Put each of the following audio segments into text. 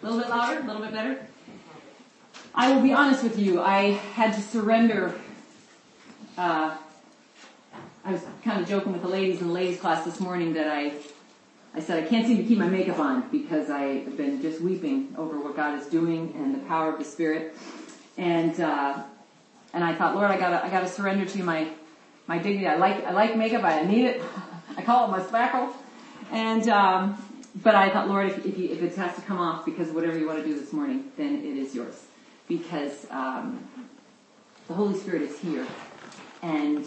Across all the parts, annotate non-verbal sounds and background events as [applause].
A little bit louder? A little bit better? I will be honest with you. I had to surrender. Uh, I was kind of joking with the ladies in the ladies class this morning that I, I said I can't seem to keep my makeup on because I have been just weeping over what God is doing and the power of the Spirit. And, uh, and I thought, Lord, I gotta, I gotta surrender to you my, my dignity. I like, I like makeup. I need it. [laughs] I call it my spackle. And, um, but I thought, Lord, if, if, you, if it has to come off because whatever you want to do this morning, then it is yours. Because, um, the Holy Spirit is here. And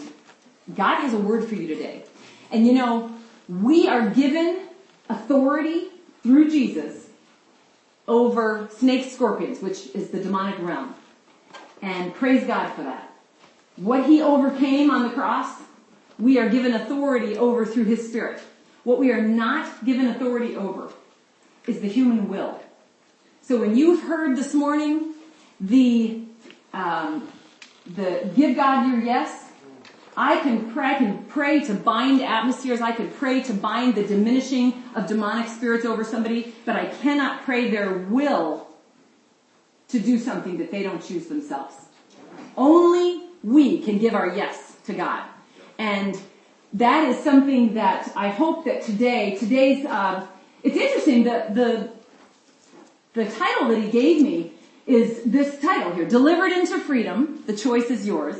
God has a word for you today. And you know, we are given authority through Jesus over snakes, scorpions, which is the demonic realm. And praise God for that. What he overcame on the cross, we are given authority over through his spirit. What we are not given authority over is the human will. So when you've heard this morning the um, the give God your yes, I can pray, I can pray to bind atmospheres. I could pray to bind the diminishing of demonic spirits over somebody, but I cannot pray their will to do something that they don't choose themselves. Only we can give our yes to God. And that is something that I hope that today, today's, uh, it's interesting, the, the, the title that he gave me is this title here, Delivered into Freedom, the choice is yours.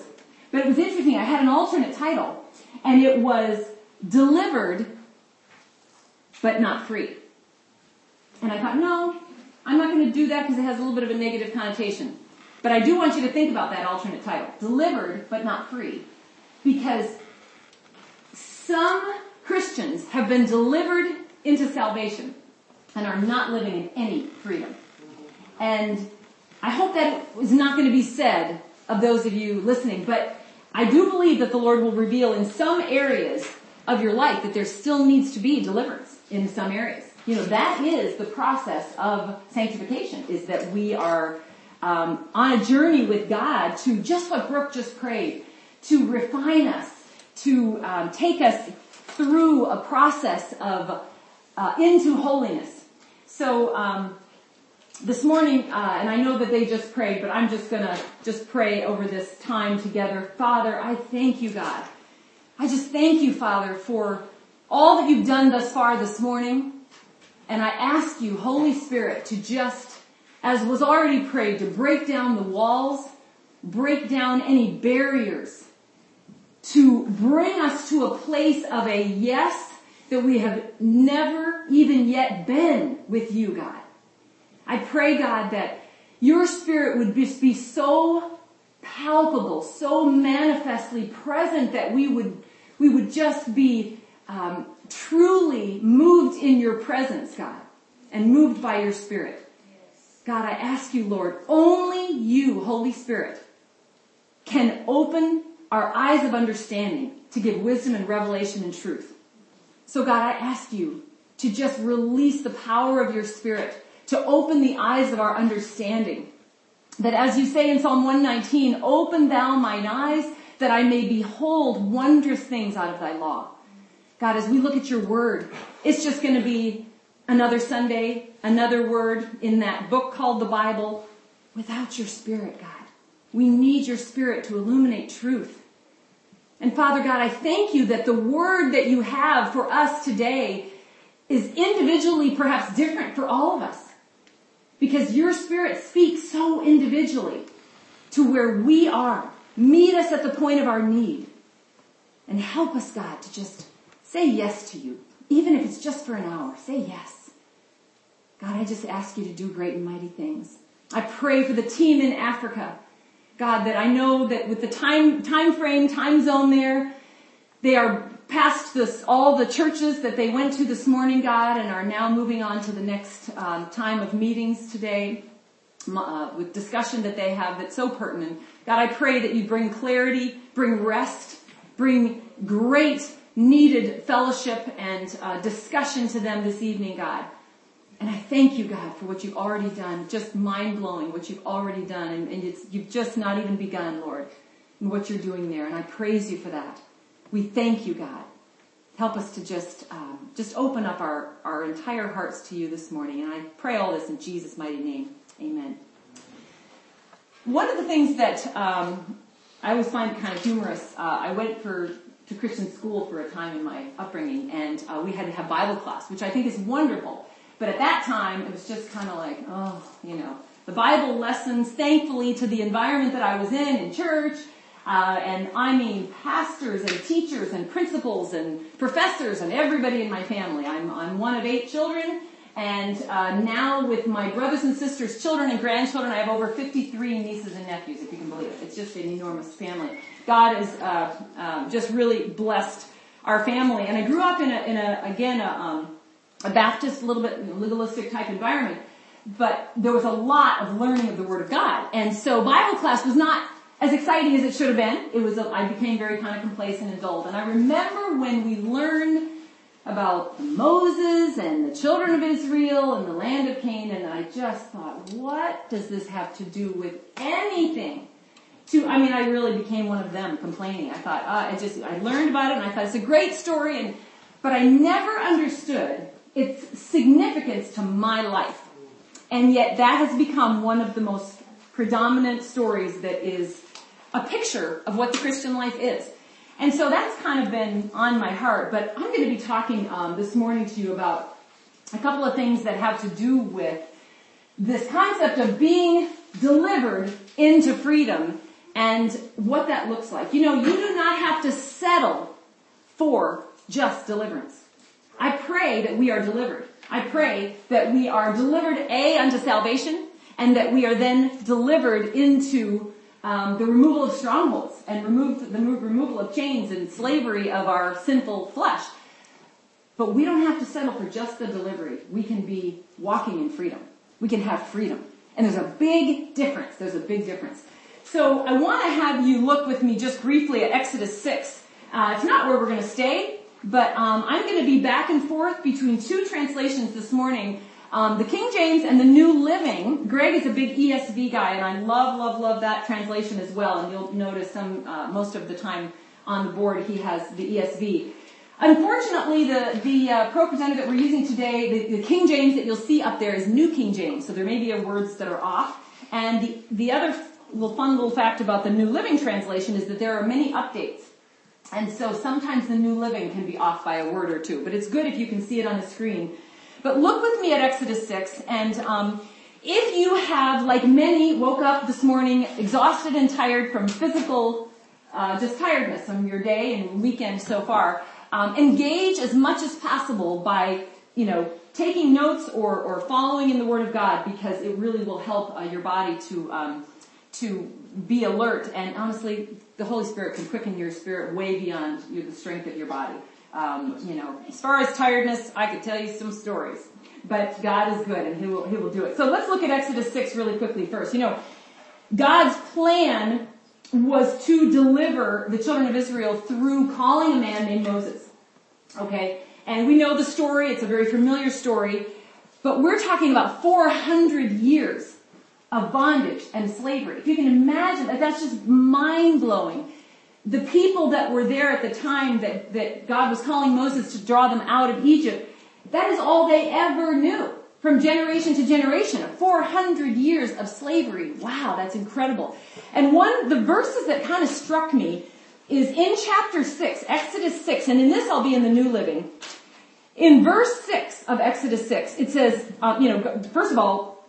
But it was interesting, I had an alternate title, and it was Delivered, but not free. And I thought, no, I'm not going to do that because it has a little bit of a negative connotation. But I do want you to think about that alternate title. Delivered, but not free. Because some Christians have been delivered into salvation and are not living in any freedom. And I hope that is not going to be said of those of you listening, but I do believe that the Lord will reveal in some areas of your life that there still needs to be deliverance in some areas. You know, that is the process of sanctification, is that we are um, on a journey with God to just what Brooke just prayed, to refine us, to um, take us through a process of uh, into holiness. So um, this morning, uh, and I know that they just prayed, but I'm just gonna just pray over this time together. Father, I thank you, God. I just thank you, Father, for all that you've done thus far this morning. And I ask you, Holy Spirit, to just, as was already prayed, to break down the walls, break down any barriers, to bring us to a place of a yes that we have never even yet been with you, God. I pray, God, that your spirit would just be so palpable, so manifestly present that we would, we would just be um, truly moved in your presence, God, and moved by your spirit. God, I ask you, Lord, only you, Holy Spirit, can open our eyes of understanding to give wisdom and revelation and truth. So God, I ask you to just release the power of your spirit to open the eyes of our understanding. That as you say in Psalm 119, open thou mine eyes that I may behold wondrous things out of thy law. God, as we look at your word, it's just going to be another Sunday, another word in that book called the Bible without your spirit, God. We need your spirit to illuminate truth. And Father God, I thank you that the word that you have for us today is individually perhaps different for all of us. Because your spirit speaks so individually to where we are. Meet us at the point of our need. And help us, God, to just say yes to you. Even if it's just for an hour, say yes. God, I just ask you to do great and mighty things. I pray for the team in Africa God, that I know that with the time, time frame, time zone there, they are past this, all the churches that they went to this morning, God, and are now moving on to the next um, time of meetings today uh, with discussion that they have that's so pertinent. God, I pray that you bring clarity, bring rest, bring great needed fellowship and uh, discussion to them this evening, God. And I thank you, God, for what you've already done. Just mind blowing what you've already done. And, and you've just not even begun, Lord, in what you're doing there. And I praise you for that. We thank you, God. help us to just um, just open up our, our entire hearts to you this morning. And I pray all this in Jesus' mighty name. Amen. One of the things that um, I always find kind of humorous, uh, I went for to Christian school for a time in my upbringing, and uh, we had to have Bible class, which I think is wonderful. But at that time, it was just kind of like, oh, you know, the Bible lessons, thankfully, to the environment that I was in, in church, uh, and I mean pastors and teachers and principals and professors and everybody in my family. I'm, I'm one of eight children, and uh, now with my brothers and sisters, children and grandchildren, I have over 53 nieces and nephews, if you can believe it. It's just an enormous family. God has uh, um, just really blessed our family, and I grew up in a, in a again a, um, a Baptist, a little bit legalistic type environment but there was a lot of learning of the Word of God. And so Bible class was not as exciting as it should have been. It was, a, I became very kind of complacent and dull. And I remember when we learned about Moses and the children of Israel and the land of Canaan, and I just thought, what does this have to do with anything? To, I mean, I really became one of them complaining. I thought, uh, I just, I learned about it and I thought it's a great story and, but I never understood its significance to my life. And yet that has become one of the most predominant stories that is a picture of what the Christian life is. And so that's kind of been on my heart, but I'm going to be talking um, this morning to you about a couple of things that have to do with this concept of being delivered into freedom and what that looks like. You know, you do not have to settle for just deliverance. I pray that we are delivered. I pray that we are delivered A unto salvation and that we are then delivered into um, the removal of strongholds and remove the removal of chains and slavery of our sinful flesh. But we don't have to settle for just the delivery. We can be walking in freedom. We can have freedom. And there's a big difference. There's a big difference. So I want to have you look with me just briefly at Exodus 6. Uh, it's not where we're going to stay, but um, I'm going to be back and forth between two translations this morning um, the King James and the New Living. Greg is a big ESV guy, and I love, love, love that translation as well. And you'll notice some uh, most of the time on the board he has the ESV. Unfortunately, the the uh, that we're using today, the, the, King James that you'll see up there is New King James, so there may be words that are off. And the the other little fun little fact about the New Living translation is that there are many updates. And so sometimes the New Living can be off by a word or two, but it's good if you can see it on the screen but look with me at Exodus 6 and um, if you have, like many, woke up this morning exhausted and tired from physical, uh, just tiredness from your day and weekend so far, um, engage as much as possible by, you know, taking notes or, or following in the Word of God because it really will help uh, your body to um, to be alert. And honestly, the Holy Spirit can quicken your spirit way beyond the strength of your body. Um, you know, as far as tiredness, I could tell you some stories, but God is good and He will He will do it. So let's look at Exodus six really quickly first. You know, God's plan was to deliver the children of Israel through calling a man named Moses. Okay, and we know the story; it's a very familiar story, but we're talking about 400 years of bondage and slavery. If you can imagine that, that's just mind blowing the people that were there at the time that, that God was calling Moses to draw them out of Egypt, that is all they ever knew from generation to generation. 400 years of slavery. Wow, that's incredible. And one, the verses that kind of struck me is in chapter 6, Exodus 6, and in this I'll be in the New Living. In verse 6 of Exodus 6, it says, uh, you know, first of all,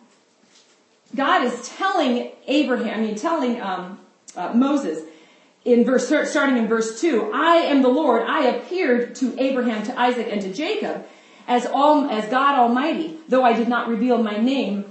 God is telling Abraham, I mean, telling um, uh, Moses, in verse, starting in verse 2, I am the Lord, I appeared to Abraham, to Isaac, and to Jacob as all, as God Almighty, though I did not reveal my name,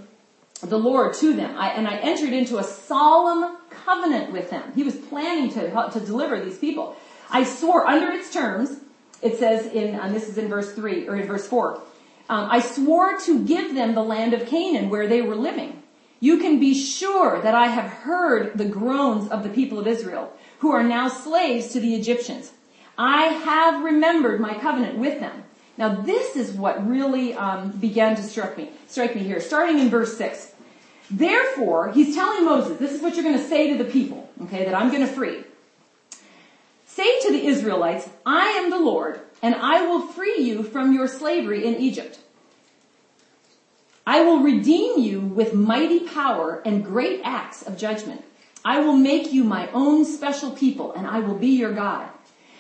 the Lord to them. I, and I entered into a solemn covenant with them. He was planning to, to deliver these people. I swore under its terms, it says in, and this is in verse 3, or in verse 4, um, I swore to give them the land of Canaan where they were living. You can be sure that I have heard the groans of the people of Israel who are now slaves to the Egyptians. I have remembered my covenant with them. Now this is what really um, began to strike me, strike me here, starting in verse six. Therefore, he's telling Moses, this is what you're going to say to the people, okay, that I'm going to free. Say to the Israelites, I am the Lord. and I will free you from your slavery in Egypt. I will redeem you with mighty power and great acts of judgment. I will make you my own special people and I will be your God.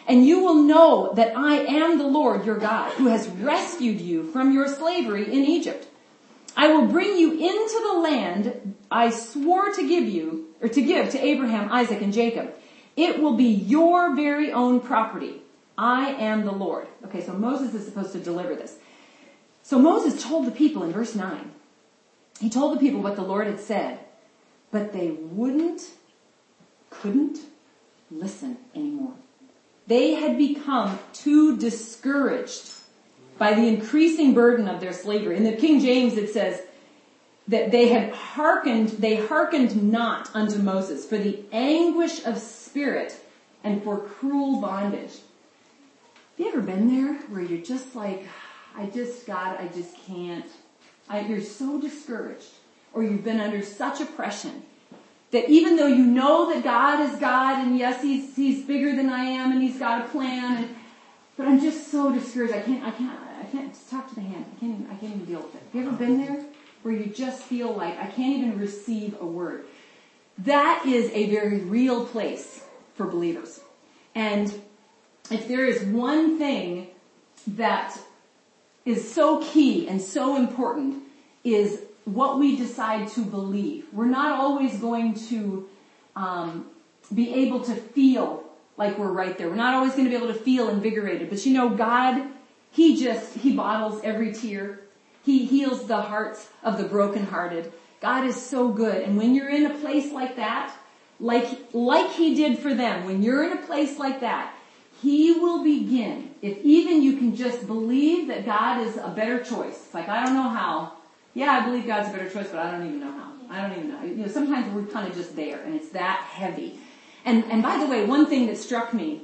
And you will know that I am the Lord your God who has rescued you from your slavery in Egypt. I will bring you into the land I swore to give you, or to give to Abraham, Isaac, and Jacob. It will be your very own property. I am the Lord. Okay, so Moses is supposed to deliver this. So Moses told the people in verse 9, he told the people what the Lord had said, but they wouldn't, couldn't listen anymore. They had become too discouraged by the increasing burden of their slavery. In the King James it says that they had hearkened, they hearkened not unto Moses for the anguish of spirit and for cruel bondage. Have you ever been there where you're just like, I just, God, I just can't. I, you're so discouraged or you've been under such oppression that even though you know that God is God and yes, He's, He's bigger than I am and He's got a plan and, but I'm just so discouraged. I can't, I can't, I can't just talk to the hand. I can't even, I can't even deal with it. Have you ever been there where you just feel like I can't even receive a word? That is a very real place for believers. And if there is one thing that is so key and so important is what we decide to believe. We're not always going to um, be able to feel like we're right there. We're not always going to be able to feel invigorated. But you know, God, He just, He bottles every tear. He heals the hearts of the brokenhearted. God is so good. And when you're in a place like that, like, like He did for them, when you're in a place like that, He will begin. If even you can just believe that God is a better choice. It's like, I don't know how. Yeah, I believe God's a better choice, but I don't even know how. I don't even know. You know, sometimes we're kind of just there and it's that heavy. And, and by the way, one thing that struck me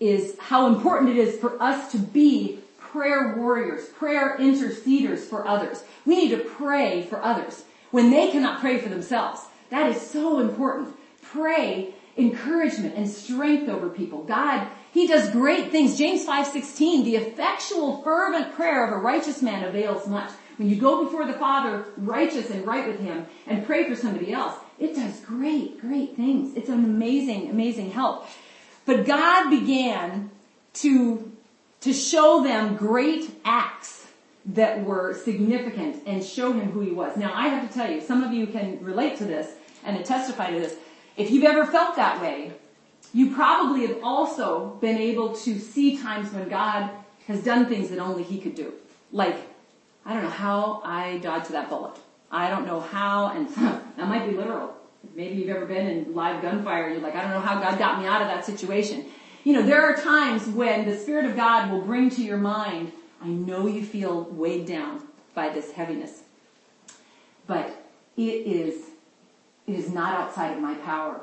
is how important it is for us to be prayer warriors, prayer interceders for others. We need to pray for others when they cannot pray for themselves. That is so important. Pray encouragement and strength over people. God, He does great things. James 5.16, the effectual fervent prayer of a righteous man avails much. When you go before the Father righteous and right with Him and pray for somebody else, it does great, great things. It's an amazing, amazing help. But God began to, to show them great acts that were significant and show him who he was. Now I have to tell you, some of you can relate to this and testify to this. If you've ever felt that way, you probably have also been able to see times when God has done things that only he could do. Like, I don't know how I dodged that bullet. I don't know how, and [laughs] that might be literal. Maybe you've ever been in live gunfire. And you're like, I don't know how God got me out of that situation. You know, there are times when the Spirit of God will bring to your mind, I know you feel weighed down by this heaviness, but it is, it is not outside of my power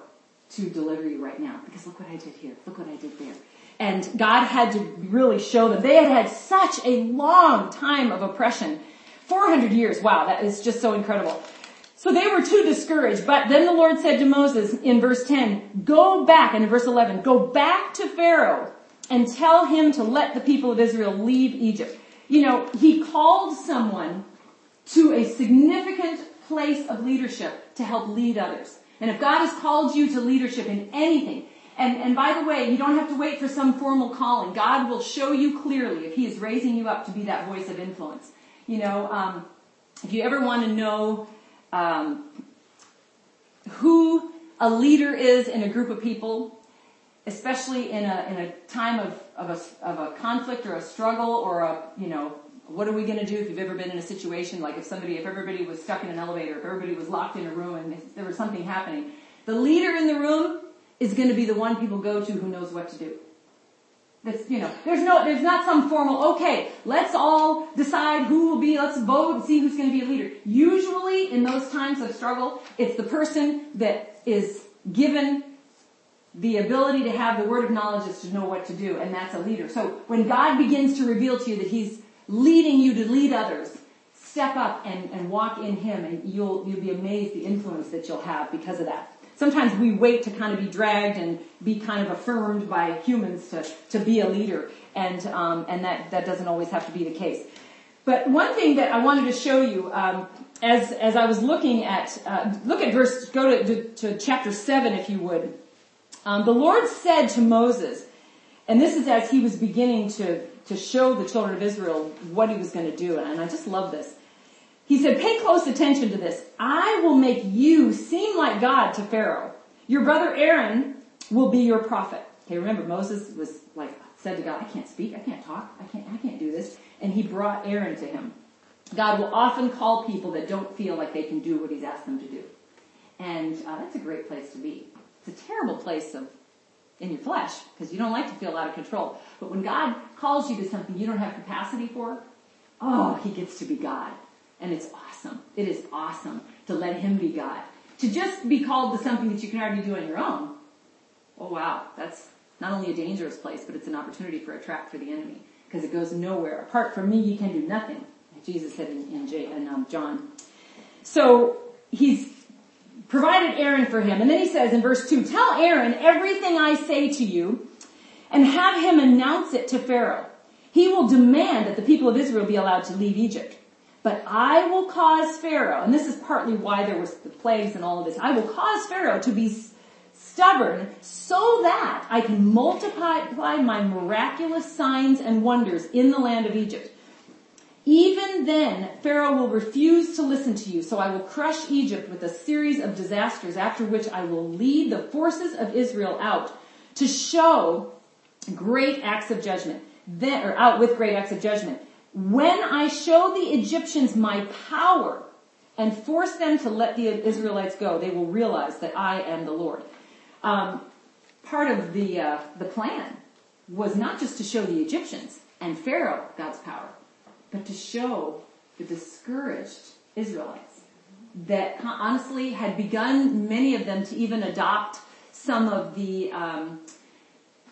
to deliver you right now because look what I did here. Look what I did there. And God had to really show them. They had had such a long time of oppression. 400 years. Wow, that is just so incredible. So they were too discouraged. But then the Lord said to Moses in verse 10, go back, and in verse 11, go back to Pharaoh and tell him to let the people of Israel leave Egypt. You know, he called someone to a significant place of leadership to help lead others. And if God has called you to leadership in anything, and, and by the way, you don't have to wait for some formal calling. God will show you clearly if He is raising you up to be that voice of influence. You know, um, if you ever want to know um, who a leader is in a group of people, especially in a in a time of of a, of a conflict or a struggle or a you know what are we going to do if you've ever been in a situation like if somebody if everybody was stuck in an elevator if everybody was locked in a room and there was something happening the leader in the room is going to be the one people go to who knows what to do that's, you know, there's no, there's not some formal, okay, let's all decide who will be, let's vote and see who's going to be a leader. Usually in those times of struggle, it's the person that is given the ability to have the word of knowledge is to know what to do, and that's a leader. So when God begins to reveal to you that He's leading you to lead others, step up and, and walk in Him and you'll, you'll be amazed the influence that you'll have because of that. sometimes we wait to kind of be dragged and be kind of affirmed by humans to, to be a leader. And, um, and that, that doesn't always have to be the case. But one thing that I wanted to show you, um, as, as I was looking at, uh, look at verse, go to, to, to chapter 7 if you would. Um, the Lord said to Moses, and this is as he was beginning to, to show the children of Israel what he was going to do, and I just love this. He said, pay close attention to this. I will make you seem like God to Pharaoh. Your brother Aaron will be your prophet. Okay, remember Moses was like, said to God, I can't speak, I can't talk, I can't, I can't do this. And he brought Aaron to him. God will often call people that don't feel like they can do what he's asked them to do. And uh, that's a great place to be. It's a terrible place of in your flesh because you don't like to feel out of control. But when God calls you to something you don't have capacity for, oh, he gets to be God. And it's awesome. It is awesome to let him be God. To just be called to something that you can already do on your own, oh wow, that's not only a dangerous place, but it's an opportunity for a trap for the enemy because it goes nowhere. Apart from me, you can do nothing. Jesus said in, in, J, in um, John. So he's provided Aaron for him. And then he says in verse 2, tell Aaron everything I say to you and have him announce it to Pharaoh. He will demand that the people of Israel be allowed to leave Egypt. But I will cause Pharaoh, and this is partly why there was the plagues and all of this, I will cause Pharaoh to be stubborn so that I can multiply my miraculous signs and wonders in the land of Egypt. Even then, Pharaoh will refuse to listen to you, so I will crush Egypt with a series of disasters, after which I will lead the forces of Israel out to show great acts of judgment, then, or out with great acts of judgment. When I show the Egyptians my power and force them to let the Israelites go, they will realize that I am the Lord. Um, part of the uh, the plan was not just to show the Egyptians and Pharaoh God's power, but to show the discouraged Israelites that honestly had begun many of them to even adopt some of the um,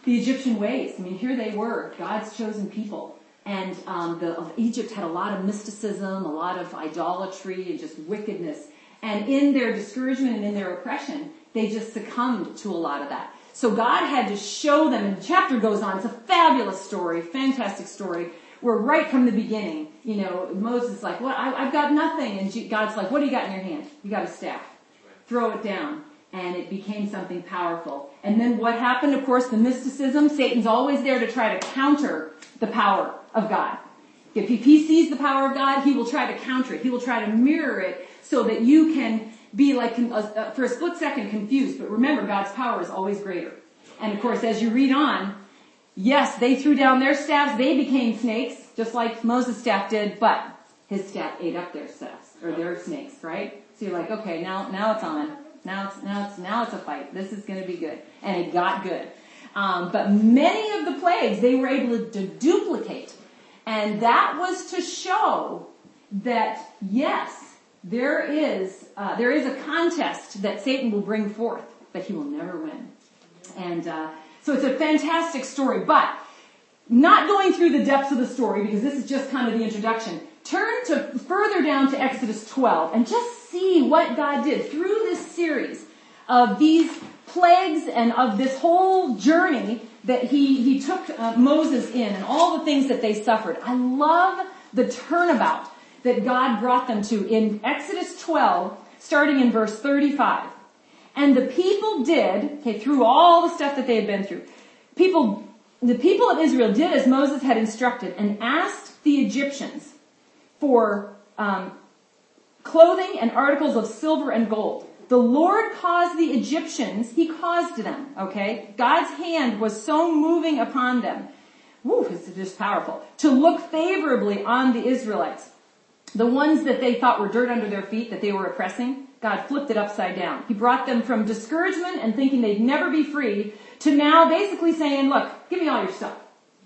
the Egyptian ways. I mean, here they were, God's chosen people, and um, the, Egypt had a lot of mysticism, a lot of idolatry, and just wickedness. And in their discouragement and in their oppression, they just succumbed to a lot of that. So God had to show them, and the chapter goes on. It's a fabulous story, fantastic story where right from the beginning, you know, Moses is like, "What? I, have got nothing," and God's like, "What do you got in your hand? You got a staff. Throw it down." And it became something powerful. And then what happened? Of course, the mysticism. Satan's always there to try to counter the power of God. If he sees the power of God, he will try to counter it. He will try to mirror it so that you can be like, uh, uh, for a split second confused. But remember, God's power is always greater. And of course, as you read on, Yes, they threw down their staffs. They became snakes, just like Moses' staff did, but his staff ate up their staffs, or their snakes, right? So you're like, okay, now, now it's on. Now it's, now it's, now it's a fight. This is gonna be good. And it got good. Um, but many of the plagues they were able to, to duplicate. And that was to show that yes, there is, uh, there is a contest that Satan will bring forth, but he will never win. And, uh, so it's a fantastic story, but not going through the depths of the story because this is just kind of the introduction. Turn to further down to Exodus 12 and just see what God did through this series of these plagues and of this whole journey that he, he took uh, Moses in and all the things that they suffered. I love the turnabout that God brought them to in Exodus 12, starting in verse 35. And the people did, okay, through all the stuff that they had been through, people, the people of Israel did as Moses had instructed and asked the Egyptians for um, clothing and articles of silver and gold. The Lord caused the Egyptians, He caused them, okay? God's hand was so moving upon them. Woo, it's just powerful. To look favorably on the Israelites. The ones that they thought were dirt under their feet, that they were oppressing. God flipped it upside down. He brought them from discouragement and thinking they'd never be free to now basically saying, look, give me all your stuff.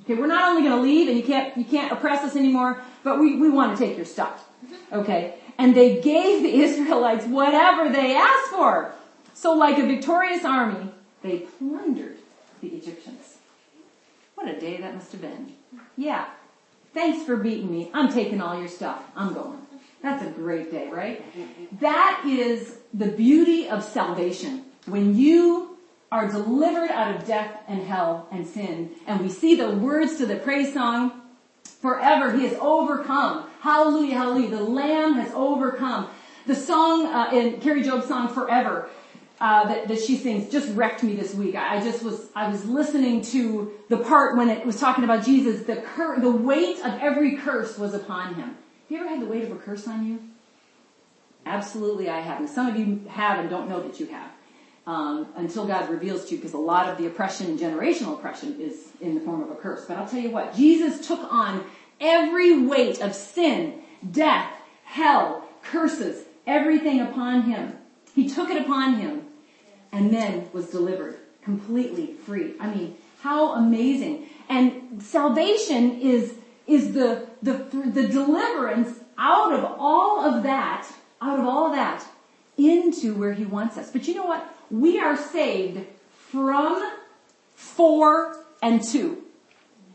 Okay, we're not only going to leave and you can't, you can't oppress us anymore, but we, we want to take your stuff. Okay? And they gave the [laughs] Israelites whatever they asked for. So like a victorious army, they plundered the Egyptians. What a day that must have been. Yeah. Thanks for beating me. I'm taking all your stuff. I'm going. That's a great day, right? That is the beauty of salvation. when you are delivered out of death and hell and sin, and we see the words to the praise song, forever he has overcome. Hallelujah, hallelujah. The Lamb has overcome. The song uh, in Kari Jobe's song Forever uh, that, that she sings just wrecked me this week. I, I just was I was listening to the part when it was talking about Jesus. The cur- the weight of every curse was upon him. Have you ever had the weight of a curse on you? Absolutely, I have. And some of you have and don't know that you have. Um, until God reveals to you, because a lot of the oppression, generational oppression, is in the form of a curse. But I'll tell you what, Jesus took on every weight of sin, death, hell, curses, everything upon him. He took it upon him and then was delivered completely free. I mean, how amazing. And salvation is, is the, the, the deliverance out of all of that, out of all of that into where he wants us. But you know what? We are saved from, for, and to.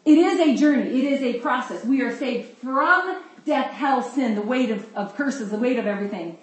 It is a journey. It is a process. We are saved from death, hell, sin, the weight of, of curses, the weight of everything,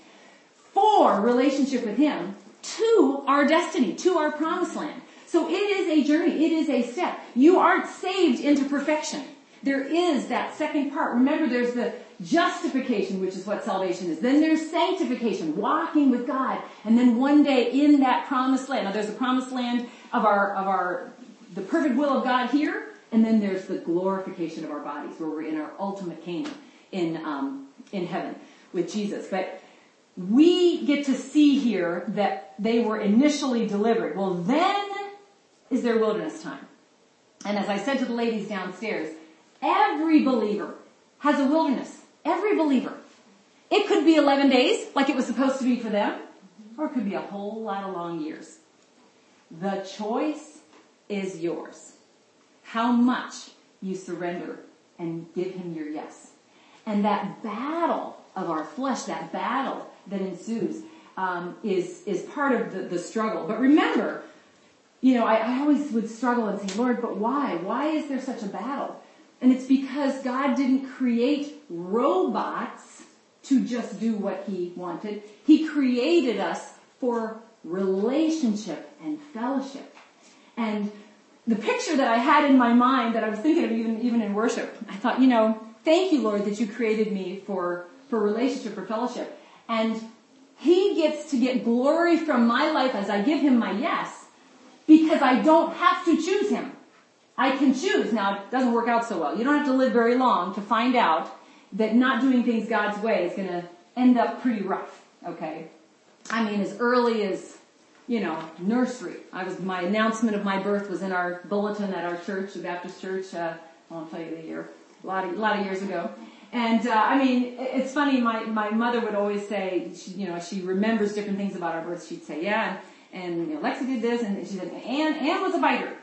for relationship with Him, to our destiny, to our promised land. So it is a journey. It is a step. You aren't saved into perfection. There is that second part. Remember, there's the justification, which is what salvation is. Then there's sanctification, walking with God. And then one day in that promised land. Now there's the promised land of our, of our, the perfect will of God here. And then there's the glorification of our bodies where we're in our ultimate kingdom in, um, in heaven with Jesus. But we get to see here that they were initially delivered. Well, then is their wilderness time. And as I said to the ladies downstairs, every believer has a wilderness. Every believer. It could be 11 days, like it was supposed to be for them, or it could be a whole lot of long years. The choice is yours. How much you surrender and give him your yes. And that battle of our flesh, that battle that ensues, um, is is part of the, the struggle. But remember, you know, I, I always would struggle and say, Lord, but why? Why is there such a battle? And it's because God didn't create robots to just do what He wanted. He created us for relationship and fellowship. And the picture that I had in my mind that I was thinking of even, even in worship, I thought, you know, thank you, Lord, that you created me for, for relationship, for fellowship. And He gets to get glory from my life as I give Him my yes, because I don't have to choose Him. I can choose. Now, it doesn't work out so well. You don't have to live very long to find out that not doing things God's way is going to end up pretty rough. Okay? I mean, as early as, you know, nursery. I was, my announcement of my birth was in our bulletin at our church, the Baptist church, uh, I won't tell you the year, a lot of, a lot of years ago. And, uh, I mean, it's funny, my, my mother would always say, she, you know, she remembers different things about our birth. She'd say, yeah, and, and you know, Lexi did this, and she said, Anne, Anne was a biter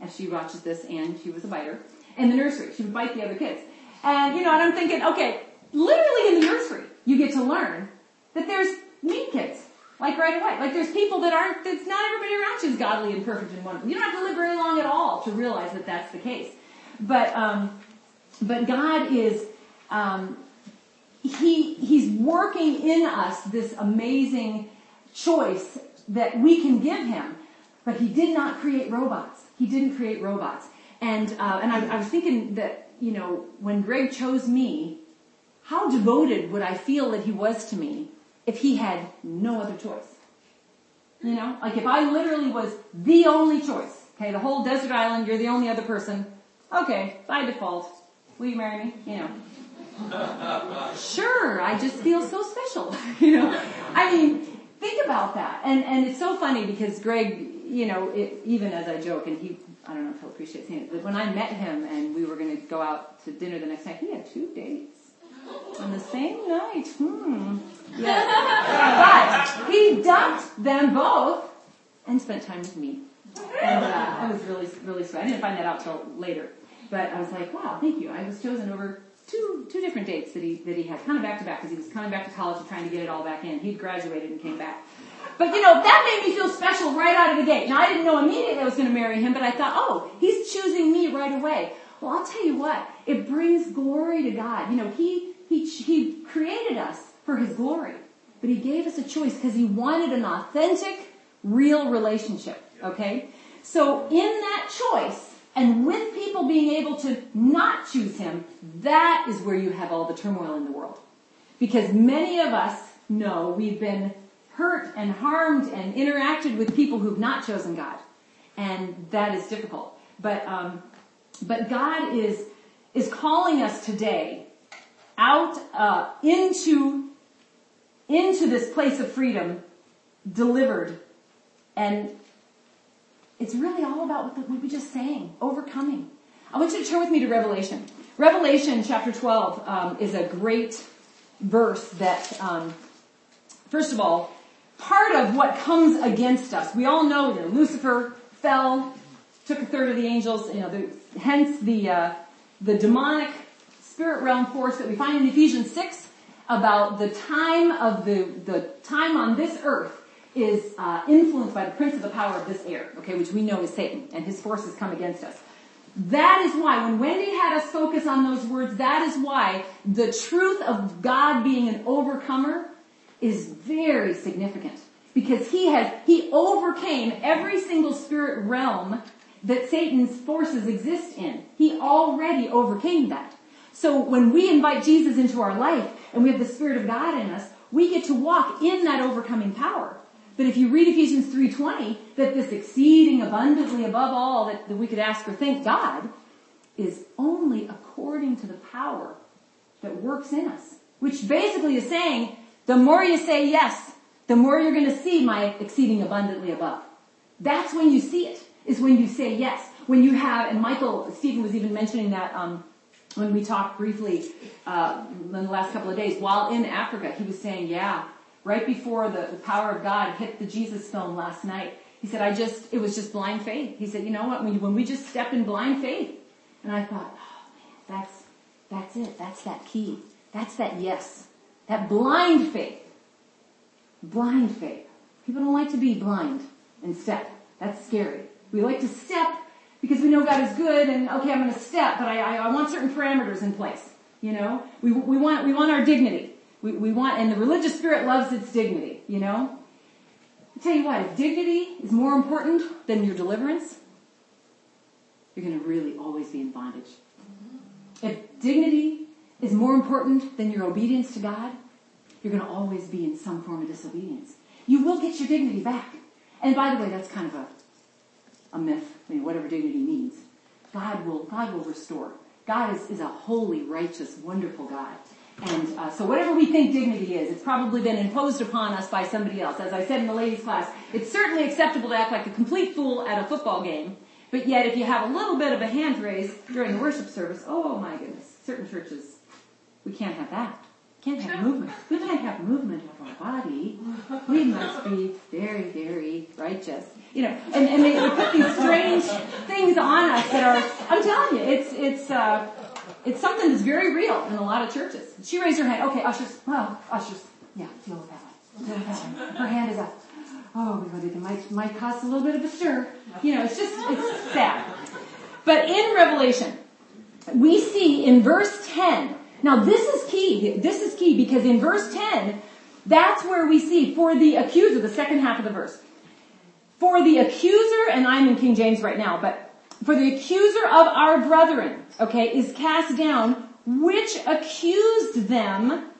as she watches this, and she was a biter. In the nursery, she would bite the other kids. And, you know, and I'm thinking, okay, literally in the nursery, you get to learn that there's mean kids. Like right away. Like there's people that aren't, that's not everybody around you is godly and perfect and wonderful. You don't have to live very long at all to realize that that's the case. But, um, but God is, um, he, he's working in us this amazing choice that we can give him. But he did not create robots. He didn't create robots. And, uh, and I, I was thinking that, you know, when Greg chose me, how devoted would I feel that he was to me if he had no other choice? You know, like if I literally was the only choice, okay, the whole desert island, you're the only other person, okay, by default, will you marry me? You know. [laughs] sure, I just feel so special, [laughs] you know. I mean, think about that. And, and it's so funny because Greg, you know, it, even as I joke, and he, I don't know if he'll appreciate saying it, but when I met him and we were going to go out to dinner the next night, he had two dates on the same night. Hmm. Yeah. but he dumped them both and spent time with me. And uh, I was really, really sweet. I didn't find that out till later. But I was like, wow, thank you. I was chosen over two two different dates that he that he had, kind of back to back, because he was coming back to college and trying to get it all back in. He'd graduated and came back. But you know, that made me feel special right out of the gate. Now I didn't know immediately I was going to marry him, but I thought, oh, he's choosing me right away. Well, I'll tell you what, it brings glory to God. You know, he he he created us for his glory, but he gave us a choice because he wanted an authentic real relationship. Okay? So in that choice, and with people being able to not choose him, that is where you have all the turmoil in the world. Because many of us know we've been hurt and harmed and interacted with people who've not chosen God. And that is difficult. But, um, but God is, is calling us today out, uh, into, into this place of freedom, delivered. And it's really all about what, we just sang, overcoming. I want you to turn with me to Revelation. Revelation chapter 12 um, is a great verse that, um, first of all, part of what comes against us. We all know that Lucifer fell, took a third of the angels. You know, the, hence the uh, the demonic spirit realm force that we find in Ephesians six about the time of the the time on this earth is uh, influenced by the prince of the power of this air, okay, which we know is Satan, and his forces come against us. That is why, when Wendy had us focus on those words, that is why the truth of God being an overcomer is very significant. Because he has, he overcame every single spirit realm that Satan's forces exist in. He already overcame that. So when we invite Jesus into our life and we have the Spirit of God in us, we get to walk in that overcoming power. But if you read Ephesians 3.20, that this exceeding abundantly above all that, that we could ask or thank God is only according to the power that works in us. Which basically is saying, the more you say yes, the more you're going to see my exceeding abundantly above. That's when you see it, is when you say yes. When you have, and Michael, Stephen was even mentioning that um, when we talked briefly uh, in the last couple of days, while in Africa, he was saying, yeah, right before the, the power of God hit the Jesus film last night. He said, I just, it was just blind faith. He said, you know what, when, when we just step in blind faith. And I thought, oh man, that's, that's it. That's that key. That's that yes. That blind faith. Blind faith. People don't like to be blind and step. That's scary. We like to step because we know God is good and okay, I'm going to step, but I, I, I want certain parameters in place. You know, we, we want, we want our dignity. We, we want, and the religious spirit loves its dignity, you know? I tell you what, if dignity is more important than your deliverance, you're going to really always be in bondage. If dignity is more important than your obedience to God, you're going to always be in some form of disobedience. You will get your dignity back. And by the way, that's kind of a, a myth. I mean, whatever dignity means. God will, God will restore. God is, is a holy, righteous, wonderful God. And uh, so whatever we think dignity is, it's probably been imposed upon us by somebody else. As I said in the ladies' class, it's certainly acceptable to act like a complete fool at a football game, but yet if you have a little bit of a hand raise during the worship service, oh my goodness, certain churches, we can't have that. Can't have movement. We can't have movement of our body. We must be very, very righteous. You know, and, and they, they put these strange things on us that are, I'm telling you, it's, it's, uh, it's something that's very real in a lot of churches. She raised her hand. Okay, ushers. Well, ushers. Yeah, deal with that. Deal with that. Her hand is up. Oh, we it might might cause a little bit of a stir. You know, it's just it's sad. But in Revelation, we see in verse 10. Now this is key. This is key because in verse 10, that's where we see for the accuser, the second half of the verse. For the accuser, and I'm in King James right now, but for the accuser of our brethren, okay, is cast down, which accused them,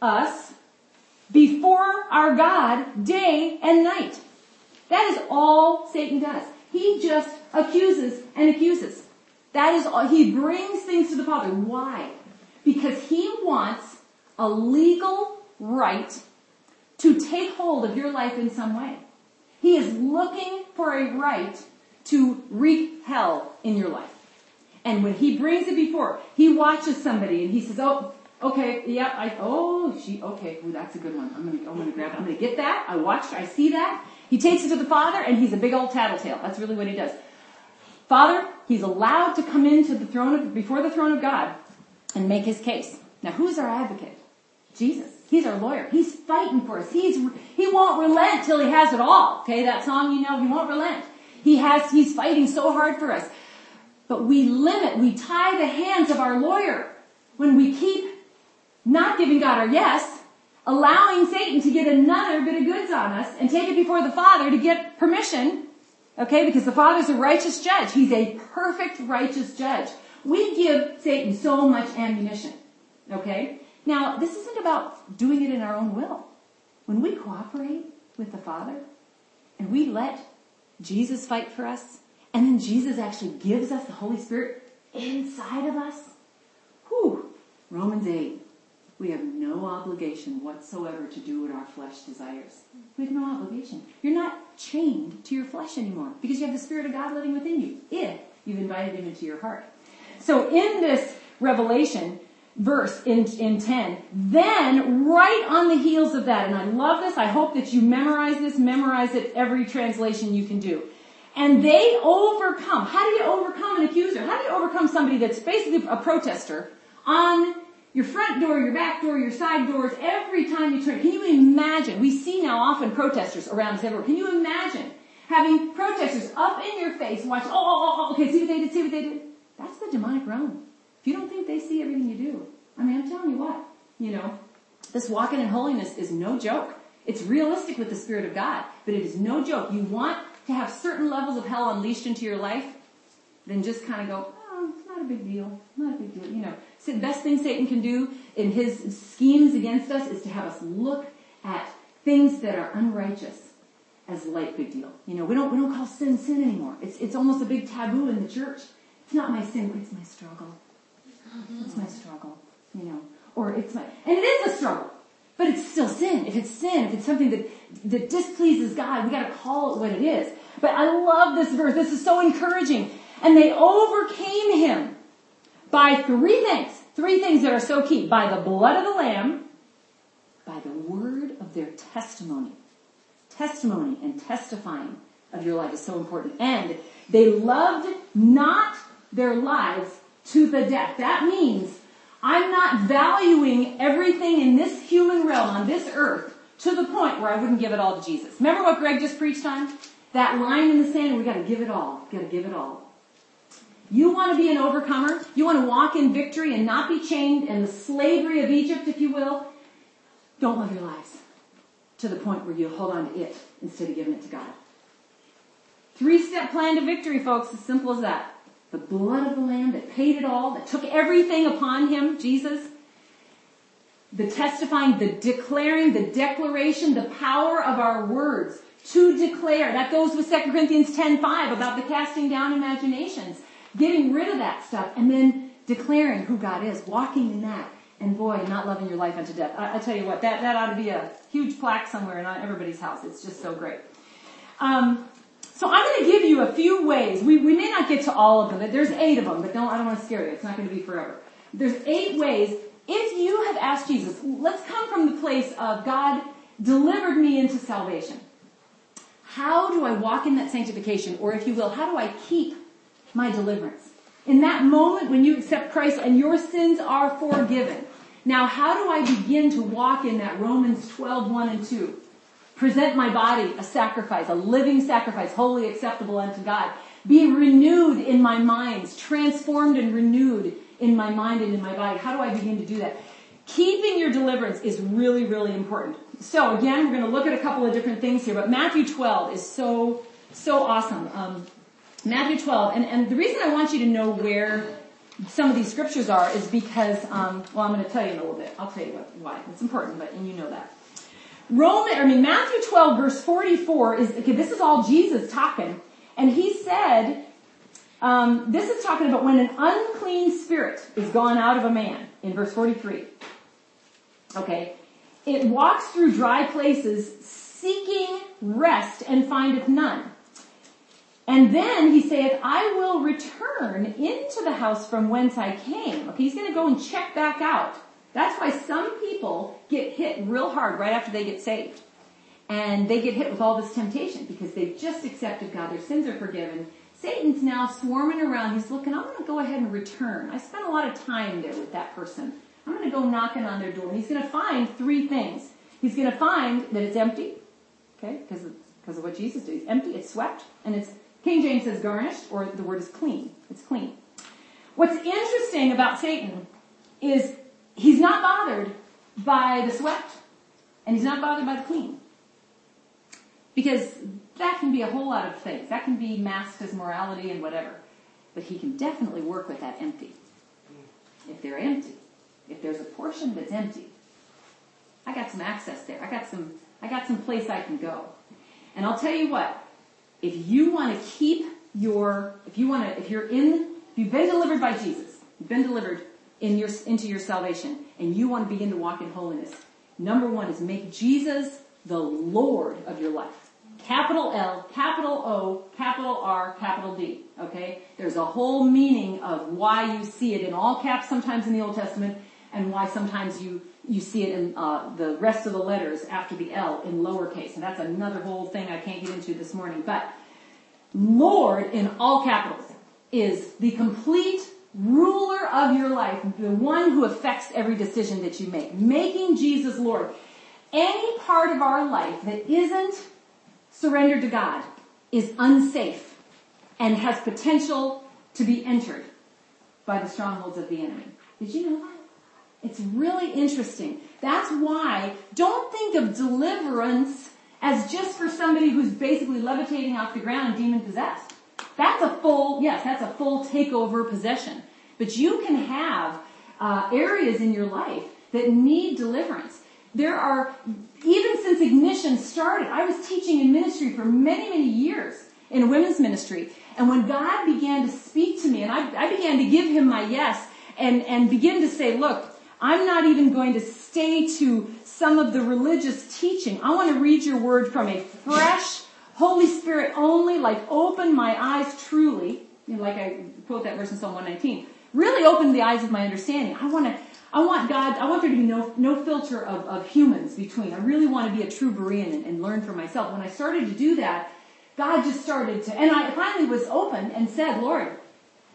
us, before our God day and night. That is all Satan does. He just accuses and accuses. That is all. He brings things to the Father. Why? Because he wants a legal right to take hold of your life in some way. He is looking for a right to wreak hell in your life. And when he brings it before, he watches somebody and he says, oh, okay, yeah, I, oh, she, okay, ooh, that's a good one. I'm gonna, I'm gonna grab it. I'm gonna get that. I watched, I see that. He takes it to the father and he's a big old tattletale. That's really what he does. Father, he's allowed to come into the throne of, before the throne of God and make his case. Now who's our advocate? Jesus. He's our lawyer. He's fighting for us. He's, he won't relent till he has it all. Okay, that song you know, he won't relent. He has, he's fighting so hard for us. But we limit, we tie the hands of our lawyer when we keep not giving God our yes allowing Satan to get another bit of goods on us and take it before the Father to get permission. Okay, because the Father's a righteous judge. He's a perfect righteous judge. We give Satan so much ammunition. Okay? Now, this isn't about doing it in our own will. When we cooperate with the Father and we let Jesus fight for us, and then Jesus actually gives us the Holy Spirit inside of us, whew, Romans 8, we have no obligation whatsoever to do what our flesh desires. We have no obligation. You're not chained to your flesh anymore because you have the Spirit of God living within you if you've invited Him into your heart. So in this Revelation verse in, in 10, then right on the heels of that, and I love this, I hope that you memorize this, memorize it every translation you can do. And they overcome. How do you overcome an accuser? How do you overcome somebody that's basically a protester on your front door, your back door, your side doors, every time you turn. Can you imagine? We see now often protesters around us everywhere. Can you imagine having protesters up in your face watch, oh, oh, oh, oh okay, see what they did, see what they did? That's the demonic realm. You don't think they see everything you do, I mean, I'm telling you what, you know, this walking in holiness is no joke. It's realistic with the Spirit of God, but it is no joke. You want to have certain levels of hell unleashed into your life, then just kind of go, oh, it's not a big deal. Not a big deal. You know, the best thing Satan can do in his schemes against us is to have us look at things that are unrighteous as light big deal. You know, we don't, we don't call sin sin anymore. It's, it's almost a big taboo in the church. It's not my sin, it's my struggle. Mm-hmm. It's my struggle, you know. Or it's my, and it is a struggle. But it's still sin. If it's sin, if it's something that, that displeases God, we gotta call it what it is. But I love this verse. This is so encouraging. And they overcame him by three things. Three things that are so key. By the blood of the Lamb, by the word of their testimony. Testimony and testifying of your life is so important. And they loved not their lives to the death. That means I'm not valuing everything in this human realm on this earth to the point where I wouldn't give it all to Jesus. Remember what Greg just preached on? That line in the sand, we gotta give it all. Gotta give it all. You want to be an overcomer? You want to walk in victory and not be chained in the slavery of Egypt, if you will? Don't love your lives to the point where you hold on to it instead of giving it to God. Three step plan to victory, folks, as simple as that. The blood of the Lamb that paid it all, that took everything upon him, Jesus. The testifying, the declaring, the declaration, the power of our words to declare. That goes with 2 Corinthians 10.5 about the casting down imaginations getting rid of that stuff and then declaring who God is, walking in that. And boy, not loving your life unto death. I, I tell you what, that, that ought to be a huge plaque somewhere in everybody's house. It's just so great. Um, so I'm going to give you a few ways. We, we may not get to all of them. There's eight of them, but don't, I don't want to scare you. It's not going to be forever. There's eight ways. If you have asked Jesus, let's come from the place of God delivered me into salvation. How do I walk in that sanctification? Or if you will, how do I keep my deliverance. In that moment when you accept Christ and your sins are forgiven. Now how do I begin to walk in that Romans 12, 1 and 2? Present my body a sacrifice, a living sacrifice, wholly acceptable unto God. Be renewed in my minds, transformed and renewed in my mind and in my body. How do I begin to do that? Keeping your deliverance is really, really important. So again, we're going to look at a couple of different things here, but Matthew 12 is so, so awesome. Um, Matthew 12, and, and the reason I want you to know where some of these scriptures are is because, um, well, I'm going to tell you in a little bit. I'll tell you what, why. It's important, but and you know that. Roman, I mean, Matthew 12 verse 44 is, okay, this is all Jesus talking. And he said, um, this is talking about when an unclean spirit is gone out of a man in verse 43. Okay. It walks through dry places seeking rest and findeth none. And then he saith, I will return into the house from whence I came. Okay, he's going to go and check back out. That's why some people get hit real hard right after they get saved. And they get hit with all this temptation because they've just accepted God. Their sins are forgiven. Satan's now swarming around. He's looking, I'm going to go ahead and return. I spent a lot of time there with that person. I'm going to go knocking on their door. He's going to find three things. He's going to find that it's empty. Okay, because of, because of what Jesus did. It's empty, it's swept, and it's King James says garnished, or the word is clean. It's clean. What's interesting about Satan is he's not bothered by the swept And he's not bothered by the clean. Because that can be a whole lot of things. That can be masked as morality and whatever. But he can definitely work with that empty. If they're empty. If there's a portion that's empty. I got some access there. I got some, I got some place I can go. And I'll tell you what, if you want to keep your, if you want to, if you're in, if you've been delivered by Jesus, you've been delivered in your, into your salvation, and you want to begin to walk in holiness, number one is make Jesus the Lord of your life. Capital L, capital O, capital R, capital D. Okay? There's a whole meaning of why you see it in all caps sometimes in the Old Testament, and why sometimes you you see it in uh, the rest of the letters after the L in lowercase, and that's another whole thing I can't get into this morning. But Lord in all capitals is the complete ruler of your life, the one who affects every decision that you make. Making Jesus Lord. Any part of our life that isn't surrendered to God is unsafe and has potential to be entered by the strongholds of the enemy. Did you know that? It's really interesting. That's why don't think of deliverance as just for somebody who's basically levitating off the ground and demon possessed. That's a full, yes, that's a full takeover possession. But you can have uh, areas in your life that need deliverance. There are, even since ignition started, I was teaching in ministry for many, many years in women's ministry. And when God began to speak to me, and I, I began to give him my yes, and, and begin to say, look, I'm not even going to stay to some of the religious teaching. I want to read your word from a fresh, Holy Spirit only, like open my eyes truly, you know, like I quote that verse in Psalm 119. Really opened the eyes of my understanding. I want to, I want God, I want there to be no, no filter of, of humans between. I really want to be a true Berean and, and learn for myself. When I started to do that, God just started to, and I finally was open and said, Lord,